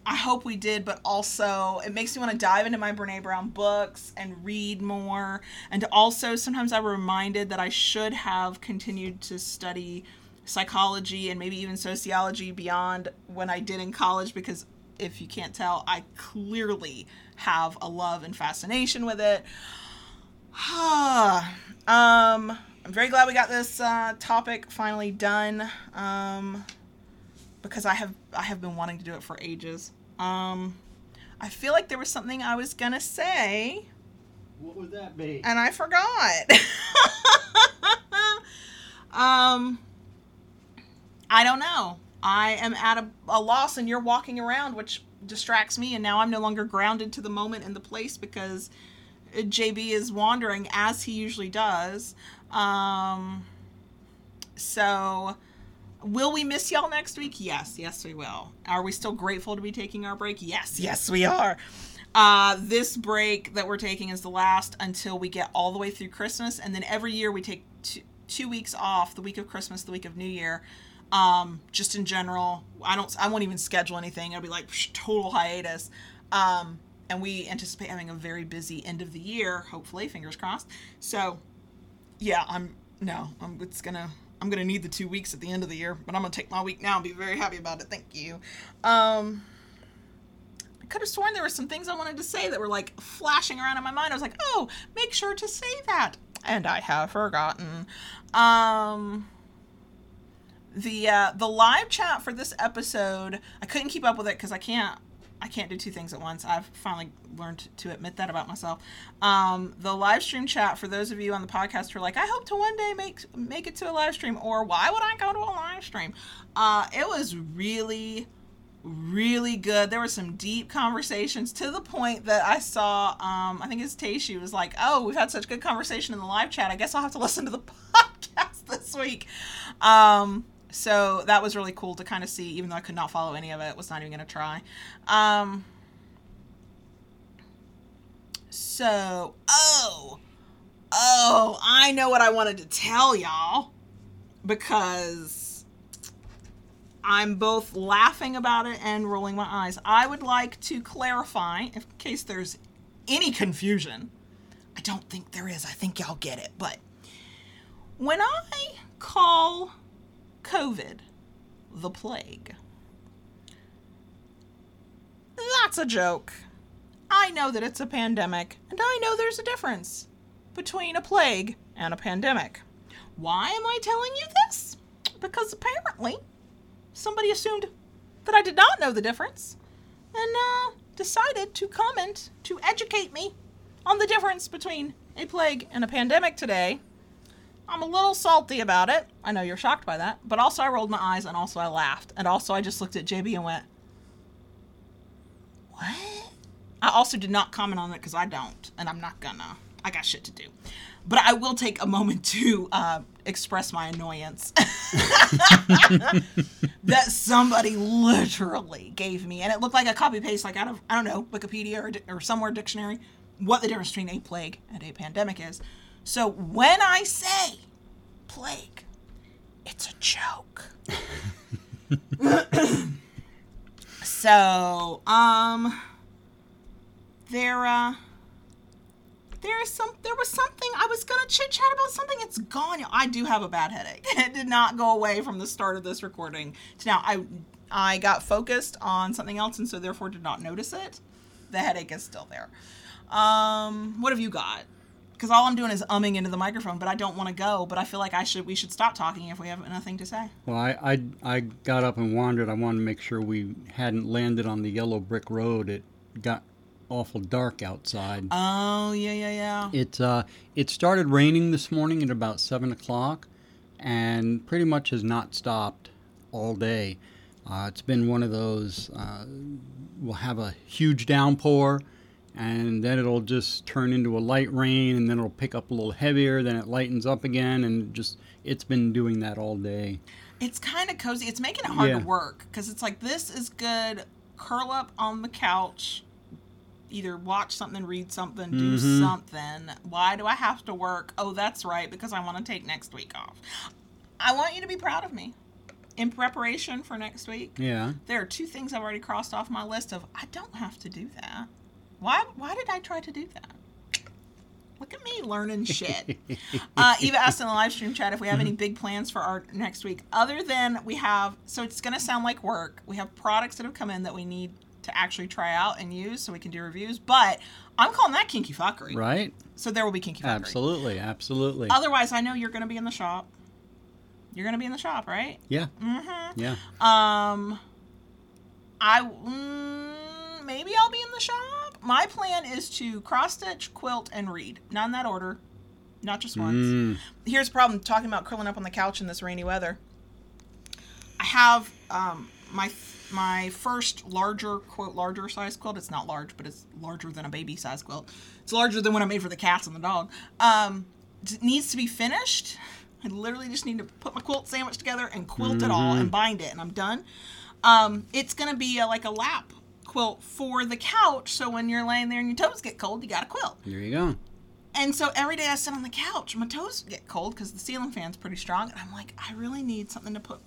I hope we did, but also it makes me want to dive into my Brene Brown books and read more, and also sometimes I'm reminded that I should have continued to study psychology and maybe even sociology beyond when I did in college because if you can't tell, I clearly have a love and fascination with it. Um, I'm very glad we got this uh, topic finally done. Um, because I have I have been wanting to do it for ages. Um, I feel like there was something I was gonna say What would that be? and I forgot. um, I don't know. I am at a, a loss, and you're walking around, which distracts me, and now I'm no longer grounded to the moment and the place because JB is wandering as he usually does. Um, so. Will we miss y'all next week? Yes, yes, we will. Are we still grateful to be taking our break? Yes, yes, we are. Uh, this break that we're taking is the last until we get all the way through Christmas, and then every year we take two, two weeks off: the week of Christmas, the week of New Year. Um, just in general, I don't, I won't even schedule anything. It'll be like psh, total hiatus. Um, and we anticipate having a very busy end of the year, hopefully, fingers crossed. So, yeah, I'm no, I'm, it's gonna. I'm gonna need the two weeks at the end of the year, but I'm gonna take my week now and be very happy about it. Thank you. Um, I could have sworn there were some things I wanted to say that were like flashing around in my mind. I was like, oh, make sure to say that, and I have forgotten. Um, the uh, the live chat for this episode, I couldn't keep up with it because I can't I can't do two things at once. I've finally learned to admit that about myself. Um, the live stream chat for those of you on the podcast who are like, I hope to one day make make it to a live stream, or why would I go to a live stream? Uh, it was really, really good. There were some deep conversations to the point that I saw. Um, I think it's Tayshu was like, "Oh, we've had such good conversation in the live chat. I guess I'll have to listen to the podcast this week." Um, so that was really cool to kind of see, even though I could not follow any of it. Was not even going to try. Um, so, oh, oh, I know what I wanted to tell y'all because I'm both laughing about it and rolling my eyes. I would like to clarify, in case there's any confusion. I don't think there is. I think y'all get it. But when I call COVID the plague, that's a joke. I know that it's a pandemic, and I know there's a difference between a plague and a pandemic. Why am I telling you this? Because apparently somebody assumed that I did not know the difference and uh, decided to comment to educate me on the difference between a plague and a pandemic today. I'm a little salty about it. I know you're shocked by that, but also I rolled my eyes and also I laughed. And also I just looked at JB and went, What? I also did not comment on it because I don't, and I'm not gonna. I got shit to do. But I will take a moment to uh, express my annoyance that somebody literally gave me, and it looked like a copy paste, like out of I don't know Wikipedia or, or somewhere dictionary, what the difference between a plague and a pandemic is. So when I say plague, it's a joke. so um, there uh there is some there was something I was gonna chit chat about something. It's gone. I do have a bad headache. It did not go away from the start of this recording to now. I I got focused on something else and so therefore did not notice it. The headache is still there. Um, what have you got? Because all I'm doing is umming into the microphone, but I don't want to go. But I feel like I should we should stop talking if we have nothing to say. Well, I, I, I got up and wandered. I wanted to make sure we hadn't landed on the yellow brick road. It got awful dark outside. Oh yeah yeah yeah. It uh, it started raining this morning at about seven o'clock, and pretty much has not stopped all day. Uh, it's been one of those. Uh, we'll have a huge downpour, and then it'll just turn into a light rain, and then it'll pick up a little heavier. Then it lightens up again, and just it's been doing that all day. It's kind of cozy. It's making it hard Yeah. to work because it's like this is good. Curl up on the couch, either watch something, read something, do Mhm. something. Why do I have to work? Oh, that's right, because I want to take next week off. I want you to be proud of me. In preparation for next week, Yeah. there are two things I've already crossed off my list of I don't have to do that. Why why did I try to do that? Look at me learning shit. uh, Eva asked in the live stream chat if we have any big plans for our next week. Other than we have, so it's going to sound like work. We have products that have come in that we need to actually try out and use so we can do reviews. But I'm calling that kinky fuckery. Right. So there will be kinky fuckery. Absolutely. Absolutely. Otherwise, I know you're going to be in the shop. You're going to be in the shop, right? Yeah. Mm-hmm. Yeah. Um, I mm, maybe I'll be in the shop. My plan is to cross stitch, quilt, and read. Not in that order, not just once. Mm. Here's the problem: talking about curling up on the couch in this rainy weather. I have um, my my first larger quote larger size quilt. It's not large, but it's larger than a baby size quilt. It's larger than what I made for the cats and the dog. Um, it needs to be finished. I literally just need to put my quilt sandwich together and quilt it all and bind it, and I'm done. Um, it's gonna be a, like a lap quilt for the couch, so when you're laying there and your toes get cold, you got a quilt. There you go. And so every day I sit on the couch, my toes get cold because the ceiling fan's pretty strong, and I'm like, I really need something to put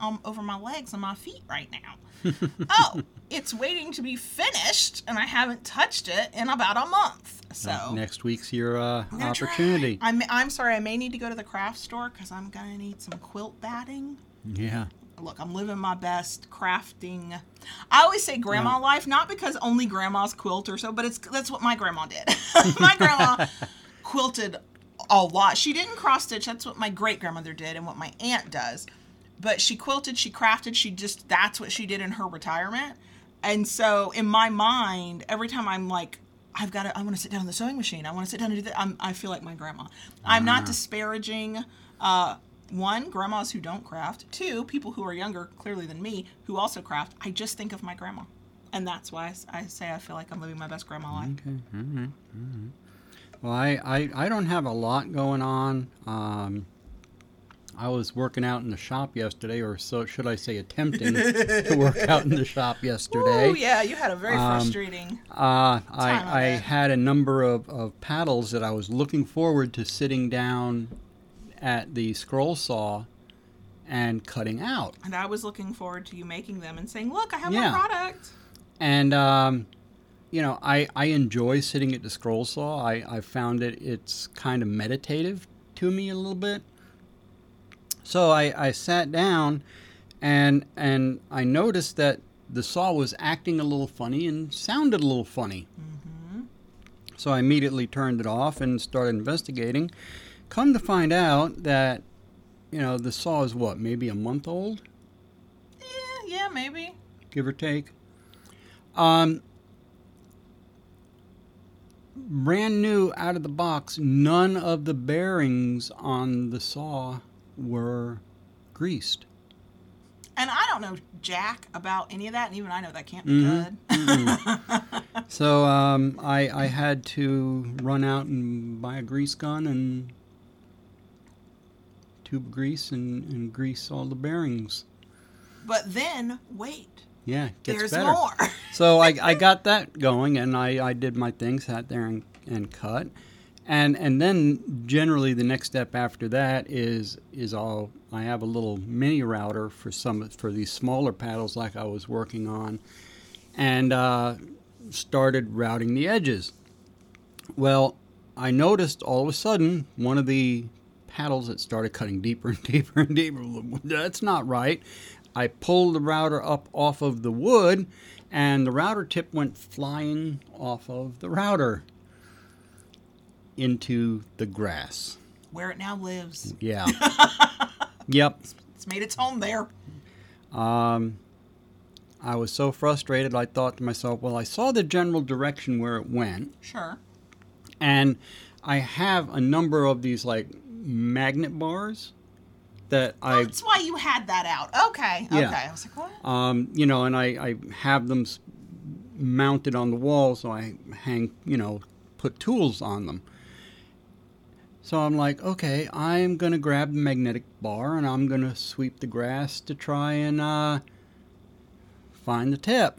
um, over my legs and my feet right now. oh, it's waiting to be finished, and I haven't touched it in about a month. So Uh, next week's your uh, try. opportunity. I'm I'm sorry, I may need to go to the craft store because I'm gonna need some quilt batting. Yeah. Look, I'm living my best crafting. I always say grandma Yeah. life, not because only grandmas quilt or so, but it's that's what my grandma did. my grandma quilted a lot. She didn't cross stitch. That's what my great grandmother did, and what my aunt does. But she quilted, she crafted, she just that's what she did in her retirement. And so in my mind, every time I'm like, I've got to, I want to sit down on the sewing machine. I want to sit down and do that. I'm, I feel like my grandma. I'm not disparaging. Uh, one, grandmas who don't craft. Two, people who are younger, clearly than me, who also craft. I just think of my grandma, and that's why I say I feel like I'm living my best grandma life. Okay. All right. All right. Well, I, I, I don't have a lot going on. Um, I was working out in the shop yesterday, or so should I say, attempting to work out in the shop yesterday. Oh yeah, you had a very Um, frustrating. Uh, Time I, I had a number of, of paddles that I was looking forward to sitting down at the scroll saw and cutting out. And I was looking forward to you making them and saying, "Look, I have Yeah. my product." And um, you know, I, I enjoy sitting at the scroll saw. I, I found it it's kind of meditative to me a little bit. So I, I sat down and and I noticed that the saw was acting a little funny and sounded a little funny. So I immediately turned it off and started investigating. Come to find out that, you know, the saw is what, maybe a month old, Yeah, yeah, maybe. give or take. Um, brand new out of the box, none of the bearings on the saw were greased. And I don't know jack about any of that, and even I know that can't be Mhm. good. So um, I, I had to run out and buy a grease gun and tube grease and, and grease all the bearings. but then wait, Yeah, there's better. more. So I, I got that going and I, I did my thing, sat there and, and cut. And and then generally the next step after that is is I'll I have a little mini router for some for these smaller paddles like I was working on, and uh, started routing the edges. Well, I noticed all of a sudden one of the paddles that started cutting deeper and deeper and deeper. That's not right. I pulled the router up off of the wood, and the router tip went flying off of the router into the grass. Where it now lives. Yeah. yep. It's made its home there. Um, I was so frustrated. I thought to myself, well, I saw the general direction where it went, Sure. and I have a number of these like magnet bars that I That's why you had that out. Okay. Yeah. Okay. I was like, what? um, you know, and I, I have them mounted on the wall, so I hang, you know, put tools on them. So I'm like, okay, I'm gonna grab the magnetic bar and I'm gonna sweep the grass to try and uh, find the tip.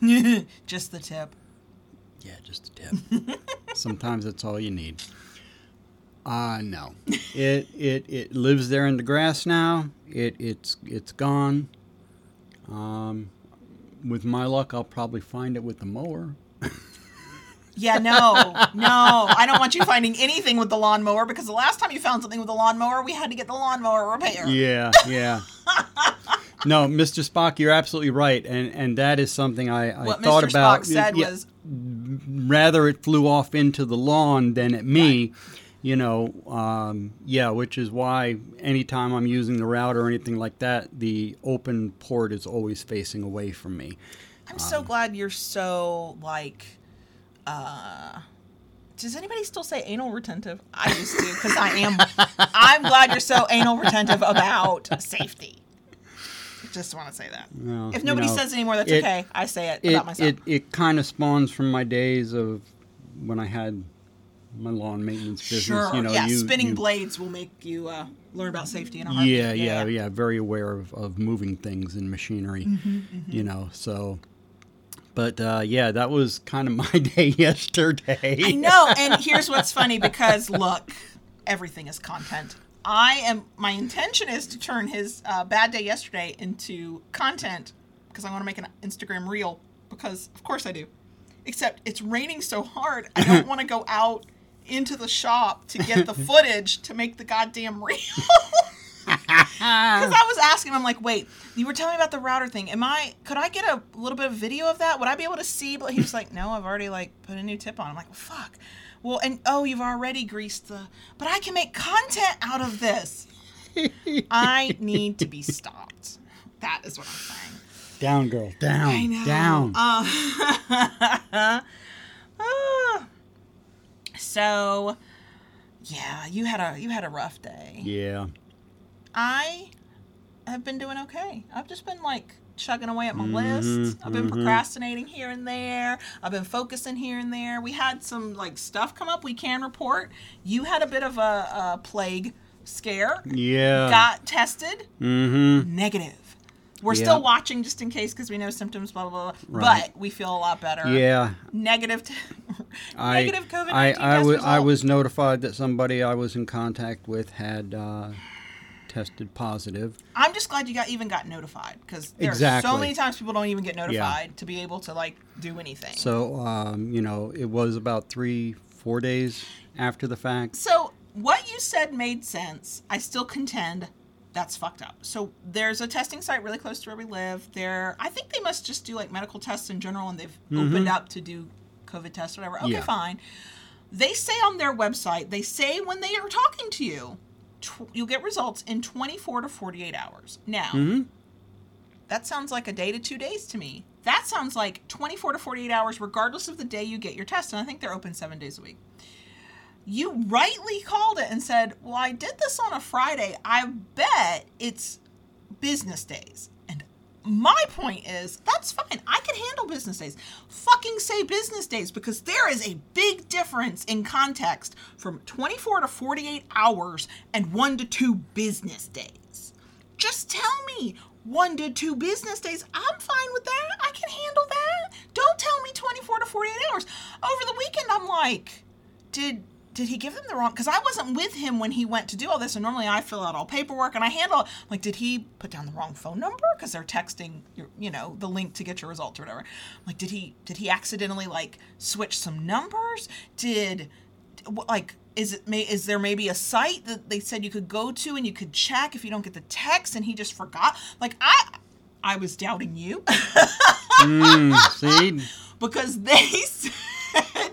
Just the tip. Yeah, just a tip. Sometimes that's all you need. Uh no. It it it lives there in the grass now. It it's it's gone. Um with my luck I'll probably find it with the mower. Yeah, no, no. I don't want you finding anything with the lawnmower because the last time you found something with the lawnmower, we had to get the lawnmower repaired. Yeah, yeah. no, Mr. Spock, you're absolutely right, and and that is something I, I What thought Mr. about. Spock said was, rather it flew off into the lawn than at me. You know, um, yeah, which is why anytime I'm using the router or anything like that, the open port is always facing away from me. I'm Um, so glad you're so like. uh Does anybody still say anal retentive? I used to because I am. I'm glad you're so anal retentive about safety. Just want to say that. Well, If you nobody know, says anymore, that's it- okay. I say it, It about myself. it, it kind of spawns from my days of when I had my lawn maintenance business. sure. You know, yeah, you, spinning you- blades will make you uh, learn about safety in a heartbeat. Yeah, yeah, yeah, Very aware of, of moving things and machinery, Mm-hmm, you know. So, but uh, yeah, that was kind of my day yesterday. I know. And here's what's funny because look, everything is content. I am. My intention is to turn his uh, bad day yesterday into content because I want to make an Instagram reel because of course I do. Except it's raining so hard, I don't want to go out into the shop to get the footage to make the goddamn reel. Because I was asking him, I'm like, wait, you were telling me about the router thing. Am I? Could I get a little bit of video of that? Would I be able to see? But he was like, no, I've already like put a new tip on. I'm like, fuck. Well, and oh, you've already greased the. But I can make content out of this. I need to be stopped. That is what I'm saying. down, girl, down, down. Uh, ah. So, yeah, you had a you had a rough day. yeah, I have been doing okay. I've just been like chugging away at my Mhm, list. I've been mhm. procrastinating here and there. I've been focusing here and there. We had some like stuff come up we can report. You had a bit of a, a plague scare. yeah. Got tested. mm-hmm. Negative. We're Yeah. still watching just in case because we know symptoms, blah, blah, blah. Right. But we feel a lot better. Yeah. Negative, t- I, negative COVID 19 I, I, test wa- I was notified that somebody I was in contact with had uh, tested positive. I'm just glad you got even got notified because there are Exactly. so many times people don't even get notified to be able to like do anything. So, um, you know, it was about three, four days after the fact. So what you said made sense. I still contend that's fucked up. So there's a testing site really close to where we live. There, I think they must just do like medical tests in general, and they've mm-hmm. opened up to do COVID tests, whatever. Okay, Yeah. fine. They say on their website, they say when they are talking to you, tw- you'll get results in 24 to 48 hours. Now, mm-hmm. that sounds like a day to two days to me. That sounds like 24 to 48 hours, regardless of the day you get your test. And I think they're open seven days a week. You rightly called it and said, Well, I did this on a Friday. I bet it's business days. And my point is, that's fine. I can handle business days. Fucking say business days because there is a big difference in context from 24 to 48 hours and one to two business days. Just tell me one to two business days. I'm fine with that. I can handle that. Don't tell me 24 to 48 hours. Over the weekend, I'm like, did did he give them the wrong because i wasn't with him when he went to do all this and normally i fill out all paperwork and i handle like did he put down the wrong phone number? Because they're texting your you know the link to get your results or whatever. Like did he did he accidentally like switch some numbers? Did like is it may is there maybe a site that they said you could go to and you could check if you don't get the text and he just forgot? Like i i was doubting you. Mm, see, because they said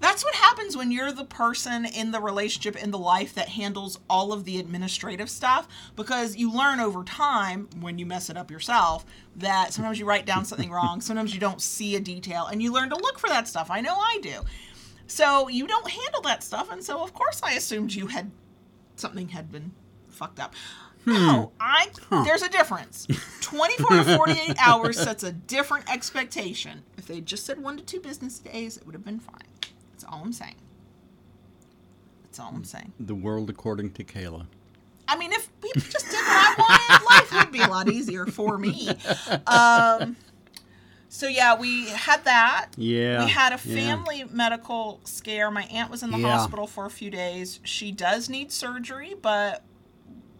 that's what happens when you're the person in the relationship in the life that handles all of the administrative stuff because you learn over time when you mess it up yourself that sometimes you write down something wrong sometimes you don't see a detail and you learn to look for that stuff. I know i do. So you don't handle that stuff and so of course i assumed you had something had been fucked up. No hmm. i there's a difference. 24 to 48 hours sets a different expectation. If they just said one to two business days it would have been fine all i'm saying that's all i'm saying the world according to Kayla. I mean, if people just did what I wanted, life would be a lot easier for me. Um, so yeah, we had that. Yeah, We had a yeah. family medical scare. My aunt was in the Yeah. hospital for a few days. She does need surgery, but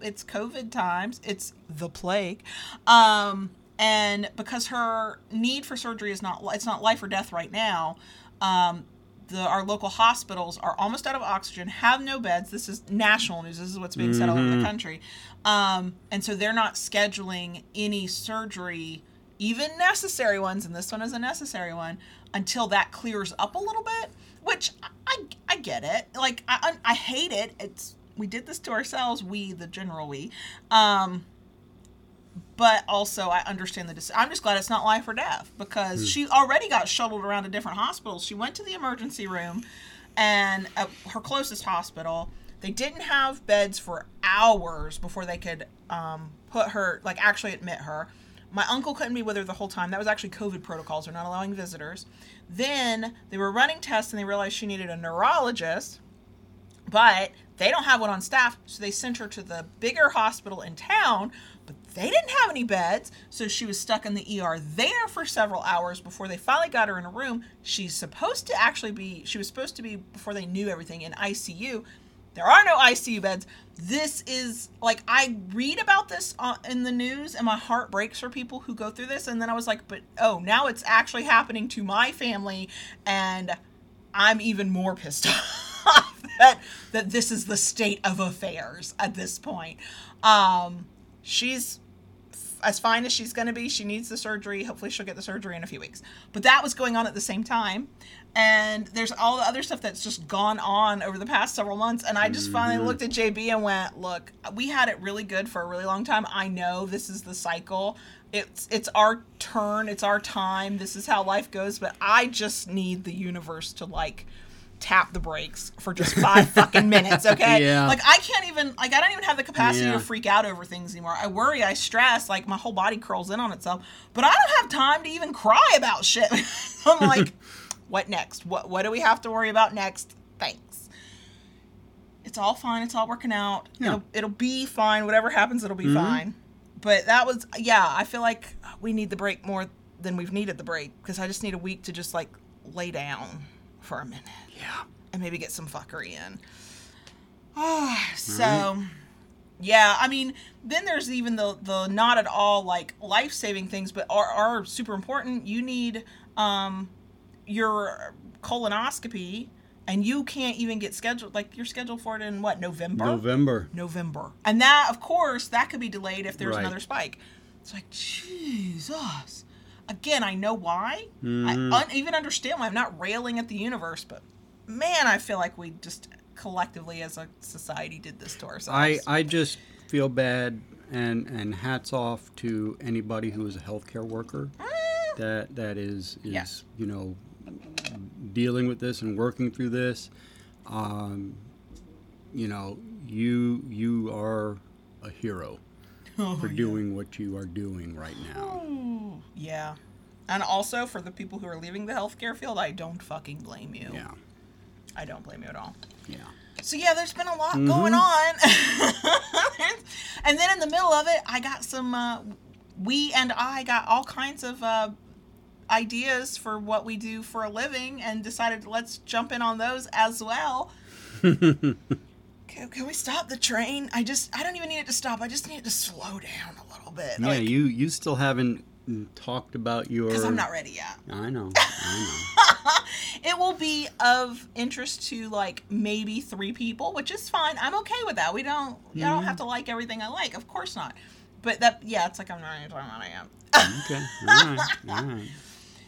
it's COVID times. It's the plague. Um, and because her need for surgery is not it's not life or death right now, um, the our local hospitals are almost out of oxygen, have no beds. This is national news. This is what's being said all over the country. Um, and so they're not scheduling any surgery, even necessary ones, and this one is a necessary one, until that clears up a little bit. Which I, I, I get it. Like I, I I hate it. It's we did this to ourselves. We, the general we. Um, but also I understand the. Dec- I'm just glad it's not life or death because she already got shuttled around to different hospitals. She went to the emergency room, and at her closest hospital, they didn't have beds for hours before they could um, put her, like, actually admit her. My uncle couldn't be with her the whole time. That was actually COVID protocols. They're not allowing visitors. Then they were running tests and they realized she needed a neurologist but they don't have one on staff, so they sent her to the bigger hospital in town. They didn't have any beds, so she was stuck in the ER there for several hours before they finally got her in a room. She's supposed to actually be, she was supposed to be, before they knew everything, in ICU. There are no ICU beds. This is like, I read about this in the news and my heart breaks for people who go through this. And then I was like, but oh, now it's actually happening to my family. And I'm even more pissed off that that this is the state of affairs at this point. Um, she's as fine as she's going to be. She needs the surgery. Hopefully, she'll get the surgery in a few weeks. But that was going on at the same time, and there's all the other stuff that's just gone on over the past several months. And I just mm-hmm. finally looked at JB and went, "Look, we had it really good for a really long time. I know this is the cycle." It's it's our turn, it's our time. This is how life goes, but I just need the universe to like tap the brakes for just five fucking minutes, okay? Yeah. Like I can't even like I don't even have the capacity Yeah. to freak out over things anymore. I worry, I stress, like my whole body curls in on itself. But I don't have time to even cry about shit. I'm like, what next? What what do we have to worry about next? Thanks. It's all fine. It's all working out. Yeah. It'll it'll be fine. Whatever happens, it'll be mm-hmm. fine. But that was yeah. I feel like we need the break more than we've needed the break because I just need a week to just like lay down for a minute Yeah. and maybe get some fuckery in. Ah, so yeah, I mean, then there's even the the not at all like life saving things, but are are super important. You need um your colonoscopy and you can't even get scheduled. Like you're scheduled for it in what November? November. November. And that, of course, that could be delayed if there's Right. another spike. It's like, Jesus. Again, I know why. Mhm. I un- even understand why. I'm not railing at the universe, but man, I feel like we just collectively as a society did this to ourselves. I, I just feel bad and, and hats off to anybody who is a healthcare worker that that is is Yeah. you know dealing with this and working through this. Um, you know, you you are a hero Oh, for yeah. doing what you are doing right now. Ooh, yeah. And also for the people who are leaving the healthcare field, I don't fucking blame you. Yeah, I don't blame you at all. yeah. So yeah, there's been a lot Mhm. going on. and then in the middle of it, I got some uh, we and I got all kinds of uh, ideas for what we do for a living and decided let's jump in on those as well. Can, can we stop the train? I just I don't even need it to stop. I just need it to slow down a little bit. Yeah, you you still haven't mm, talked about your. because I'm not ready yet. I know. I know. it will be of interest to like maybe three people, which is fine. I'm okay with that. We don't. I don't have to like everything I like. Of course not. But that, yeah, it's like I'm not even talking about I am. okay. All right. All right.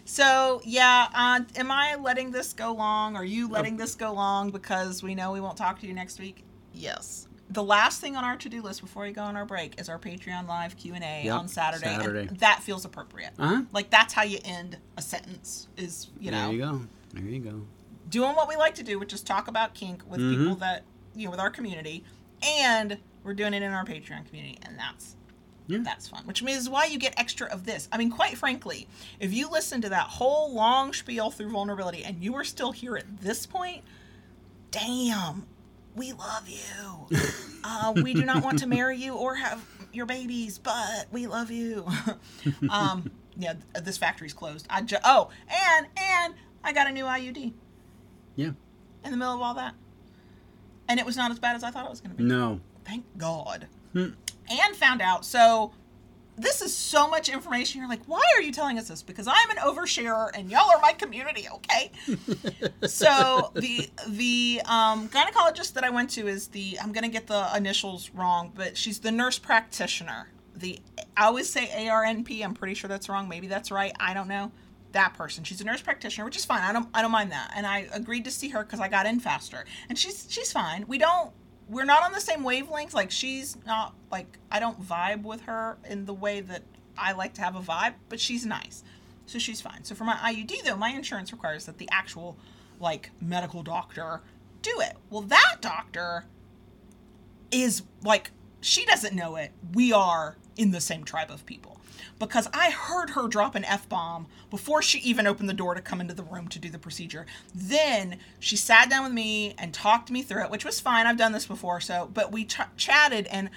So yeah, uh, am I letting this go long? Are you letting this go long because we know we won't talk to you next week? Yes. The last thing on our to-do list before we go on our break is our Patreon live Q and A on Saturday. and Saturday. that feels appropriate. Uh huh. Like that's how you end a sentence. Is you know There you go. There you go. doing what we like to do, which is talk about kink with Mhm. people that you know with our community, and we're doing it in our Patreon community, and that's Yeah. that's fun. Which means why you get extra of this. I mean, quite frankly, if you listen to that whole long spiel through vulnerability and you are still here at this point, damn, we love you. uh, we do not want to marry you or have your babies, but we love you. um, yeah, this factory's closed. I ju- oh, and and I got a new IUD Yeah. in the middle of all that, and it was not as bad as I thought it was going to be. No. Thank God. Hmm. And found out. So this is so much information. You're like, why are you telling us this? Because I'm an oversharer and y'all are my community, okay? so the the um, gynecologist that I went to is the I'm gonna get the initials wrong, but she's the nurse practitioner. The I always say ARNP. I'm pretty sure that's wrong. Maybe that's right. I don't know. That person. She's a nurse practitioner, which is fine. I don't I don't mind that. And I agreed to see her because I got in faster. And she's she's fine. We don't we're not on the same wavelength. Like she's not like I don't vibe with her in the way that I like to have a vibe, but she's nice. So she's fine. So for my IUD though, my insurance requires that the actual like medical doctor do it. Well, that doctor is like she doesn't know it. We are in the same tribe of people. Because I heard her drop an F bomb before she even opened the door to come into the room to do the procedure. Then she sat down with me and talked me through it, which was fine. I've done this before, so but we ch- chatted and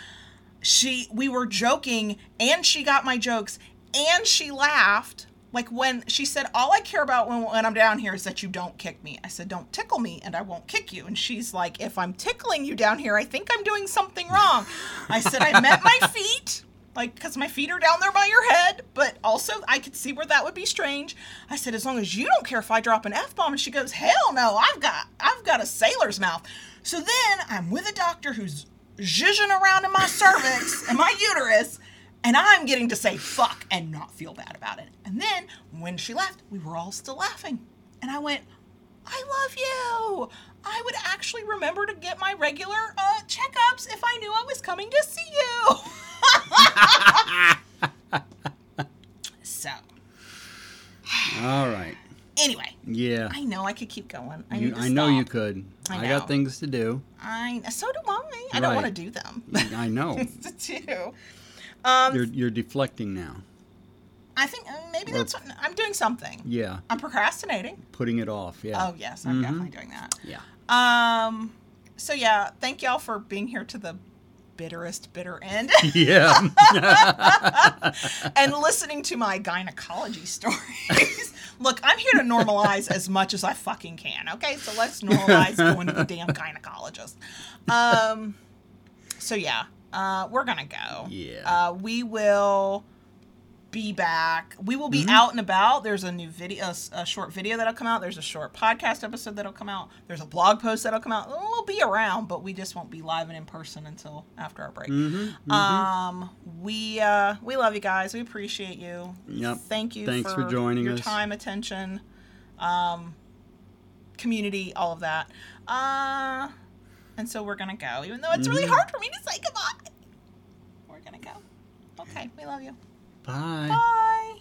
she we were joking and she got my jokes and she laughed like when she said all i care about when, when i'm down here is that you don't kick me. I said don't tickle me and i won't kick you. And she's like if i'm tickling you down here i think i'm doing something wrong. I said i met my feet like because my feet are down there by your head but also i could see where that would be strange i said as long as you don't care if i drop an f-bomb. And she goes hell no i've got i've got a sailor's mouth. So then i'm with a doctor who's zhuzhing around in my cervix and my uterus and I'm getting to say fuck and not feel bad about it. And then when she left, we were all still laughing. And I went, I love you. I would actually remember to get my regular uh, checkups if I knew I was coming to see you. so, All right. anyway, Yeah. I know I could keep going. I, You, I know you could. I I, got things to do. I so do I. I don't want to do them. I know. to do. Um, You're you're deflecting now. I think uh, maybe Or- that's what, I'm doing something. Yeah. I'm procrastinating. Putting it off. Yeah. Oh yes, I'm Mhm. definitely doing that. Yeah. Um, so yeah, thank y'all for being here to the bitterest bitter end Yeah. and listening to my gynecology stories. Look, I'm here to normalize as much as I fucking can. Okay, so let's normalize going to the damn gynecologist. Um, so yeah, uh, we're gonna go. Yeah. Uh, we will be back. We will be Mm-hmm. out and about. There's a new video, a short video that'll come out. There's a short podcast episode that'll come out. There's a blog post that'll come out. We'll be around, but we just won't be live and in person until after our break. Mm-hmm. Um, we uh, we love you guys. We appreciate you. Yep. Thank you. Thanks for joining your us. time, attention, um, community, all of that. Uh, and so we're gonna go, even though it's really Mhm. hard for me to say goodbye. We're gonna go. Okay, we love you. Bye. Bye.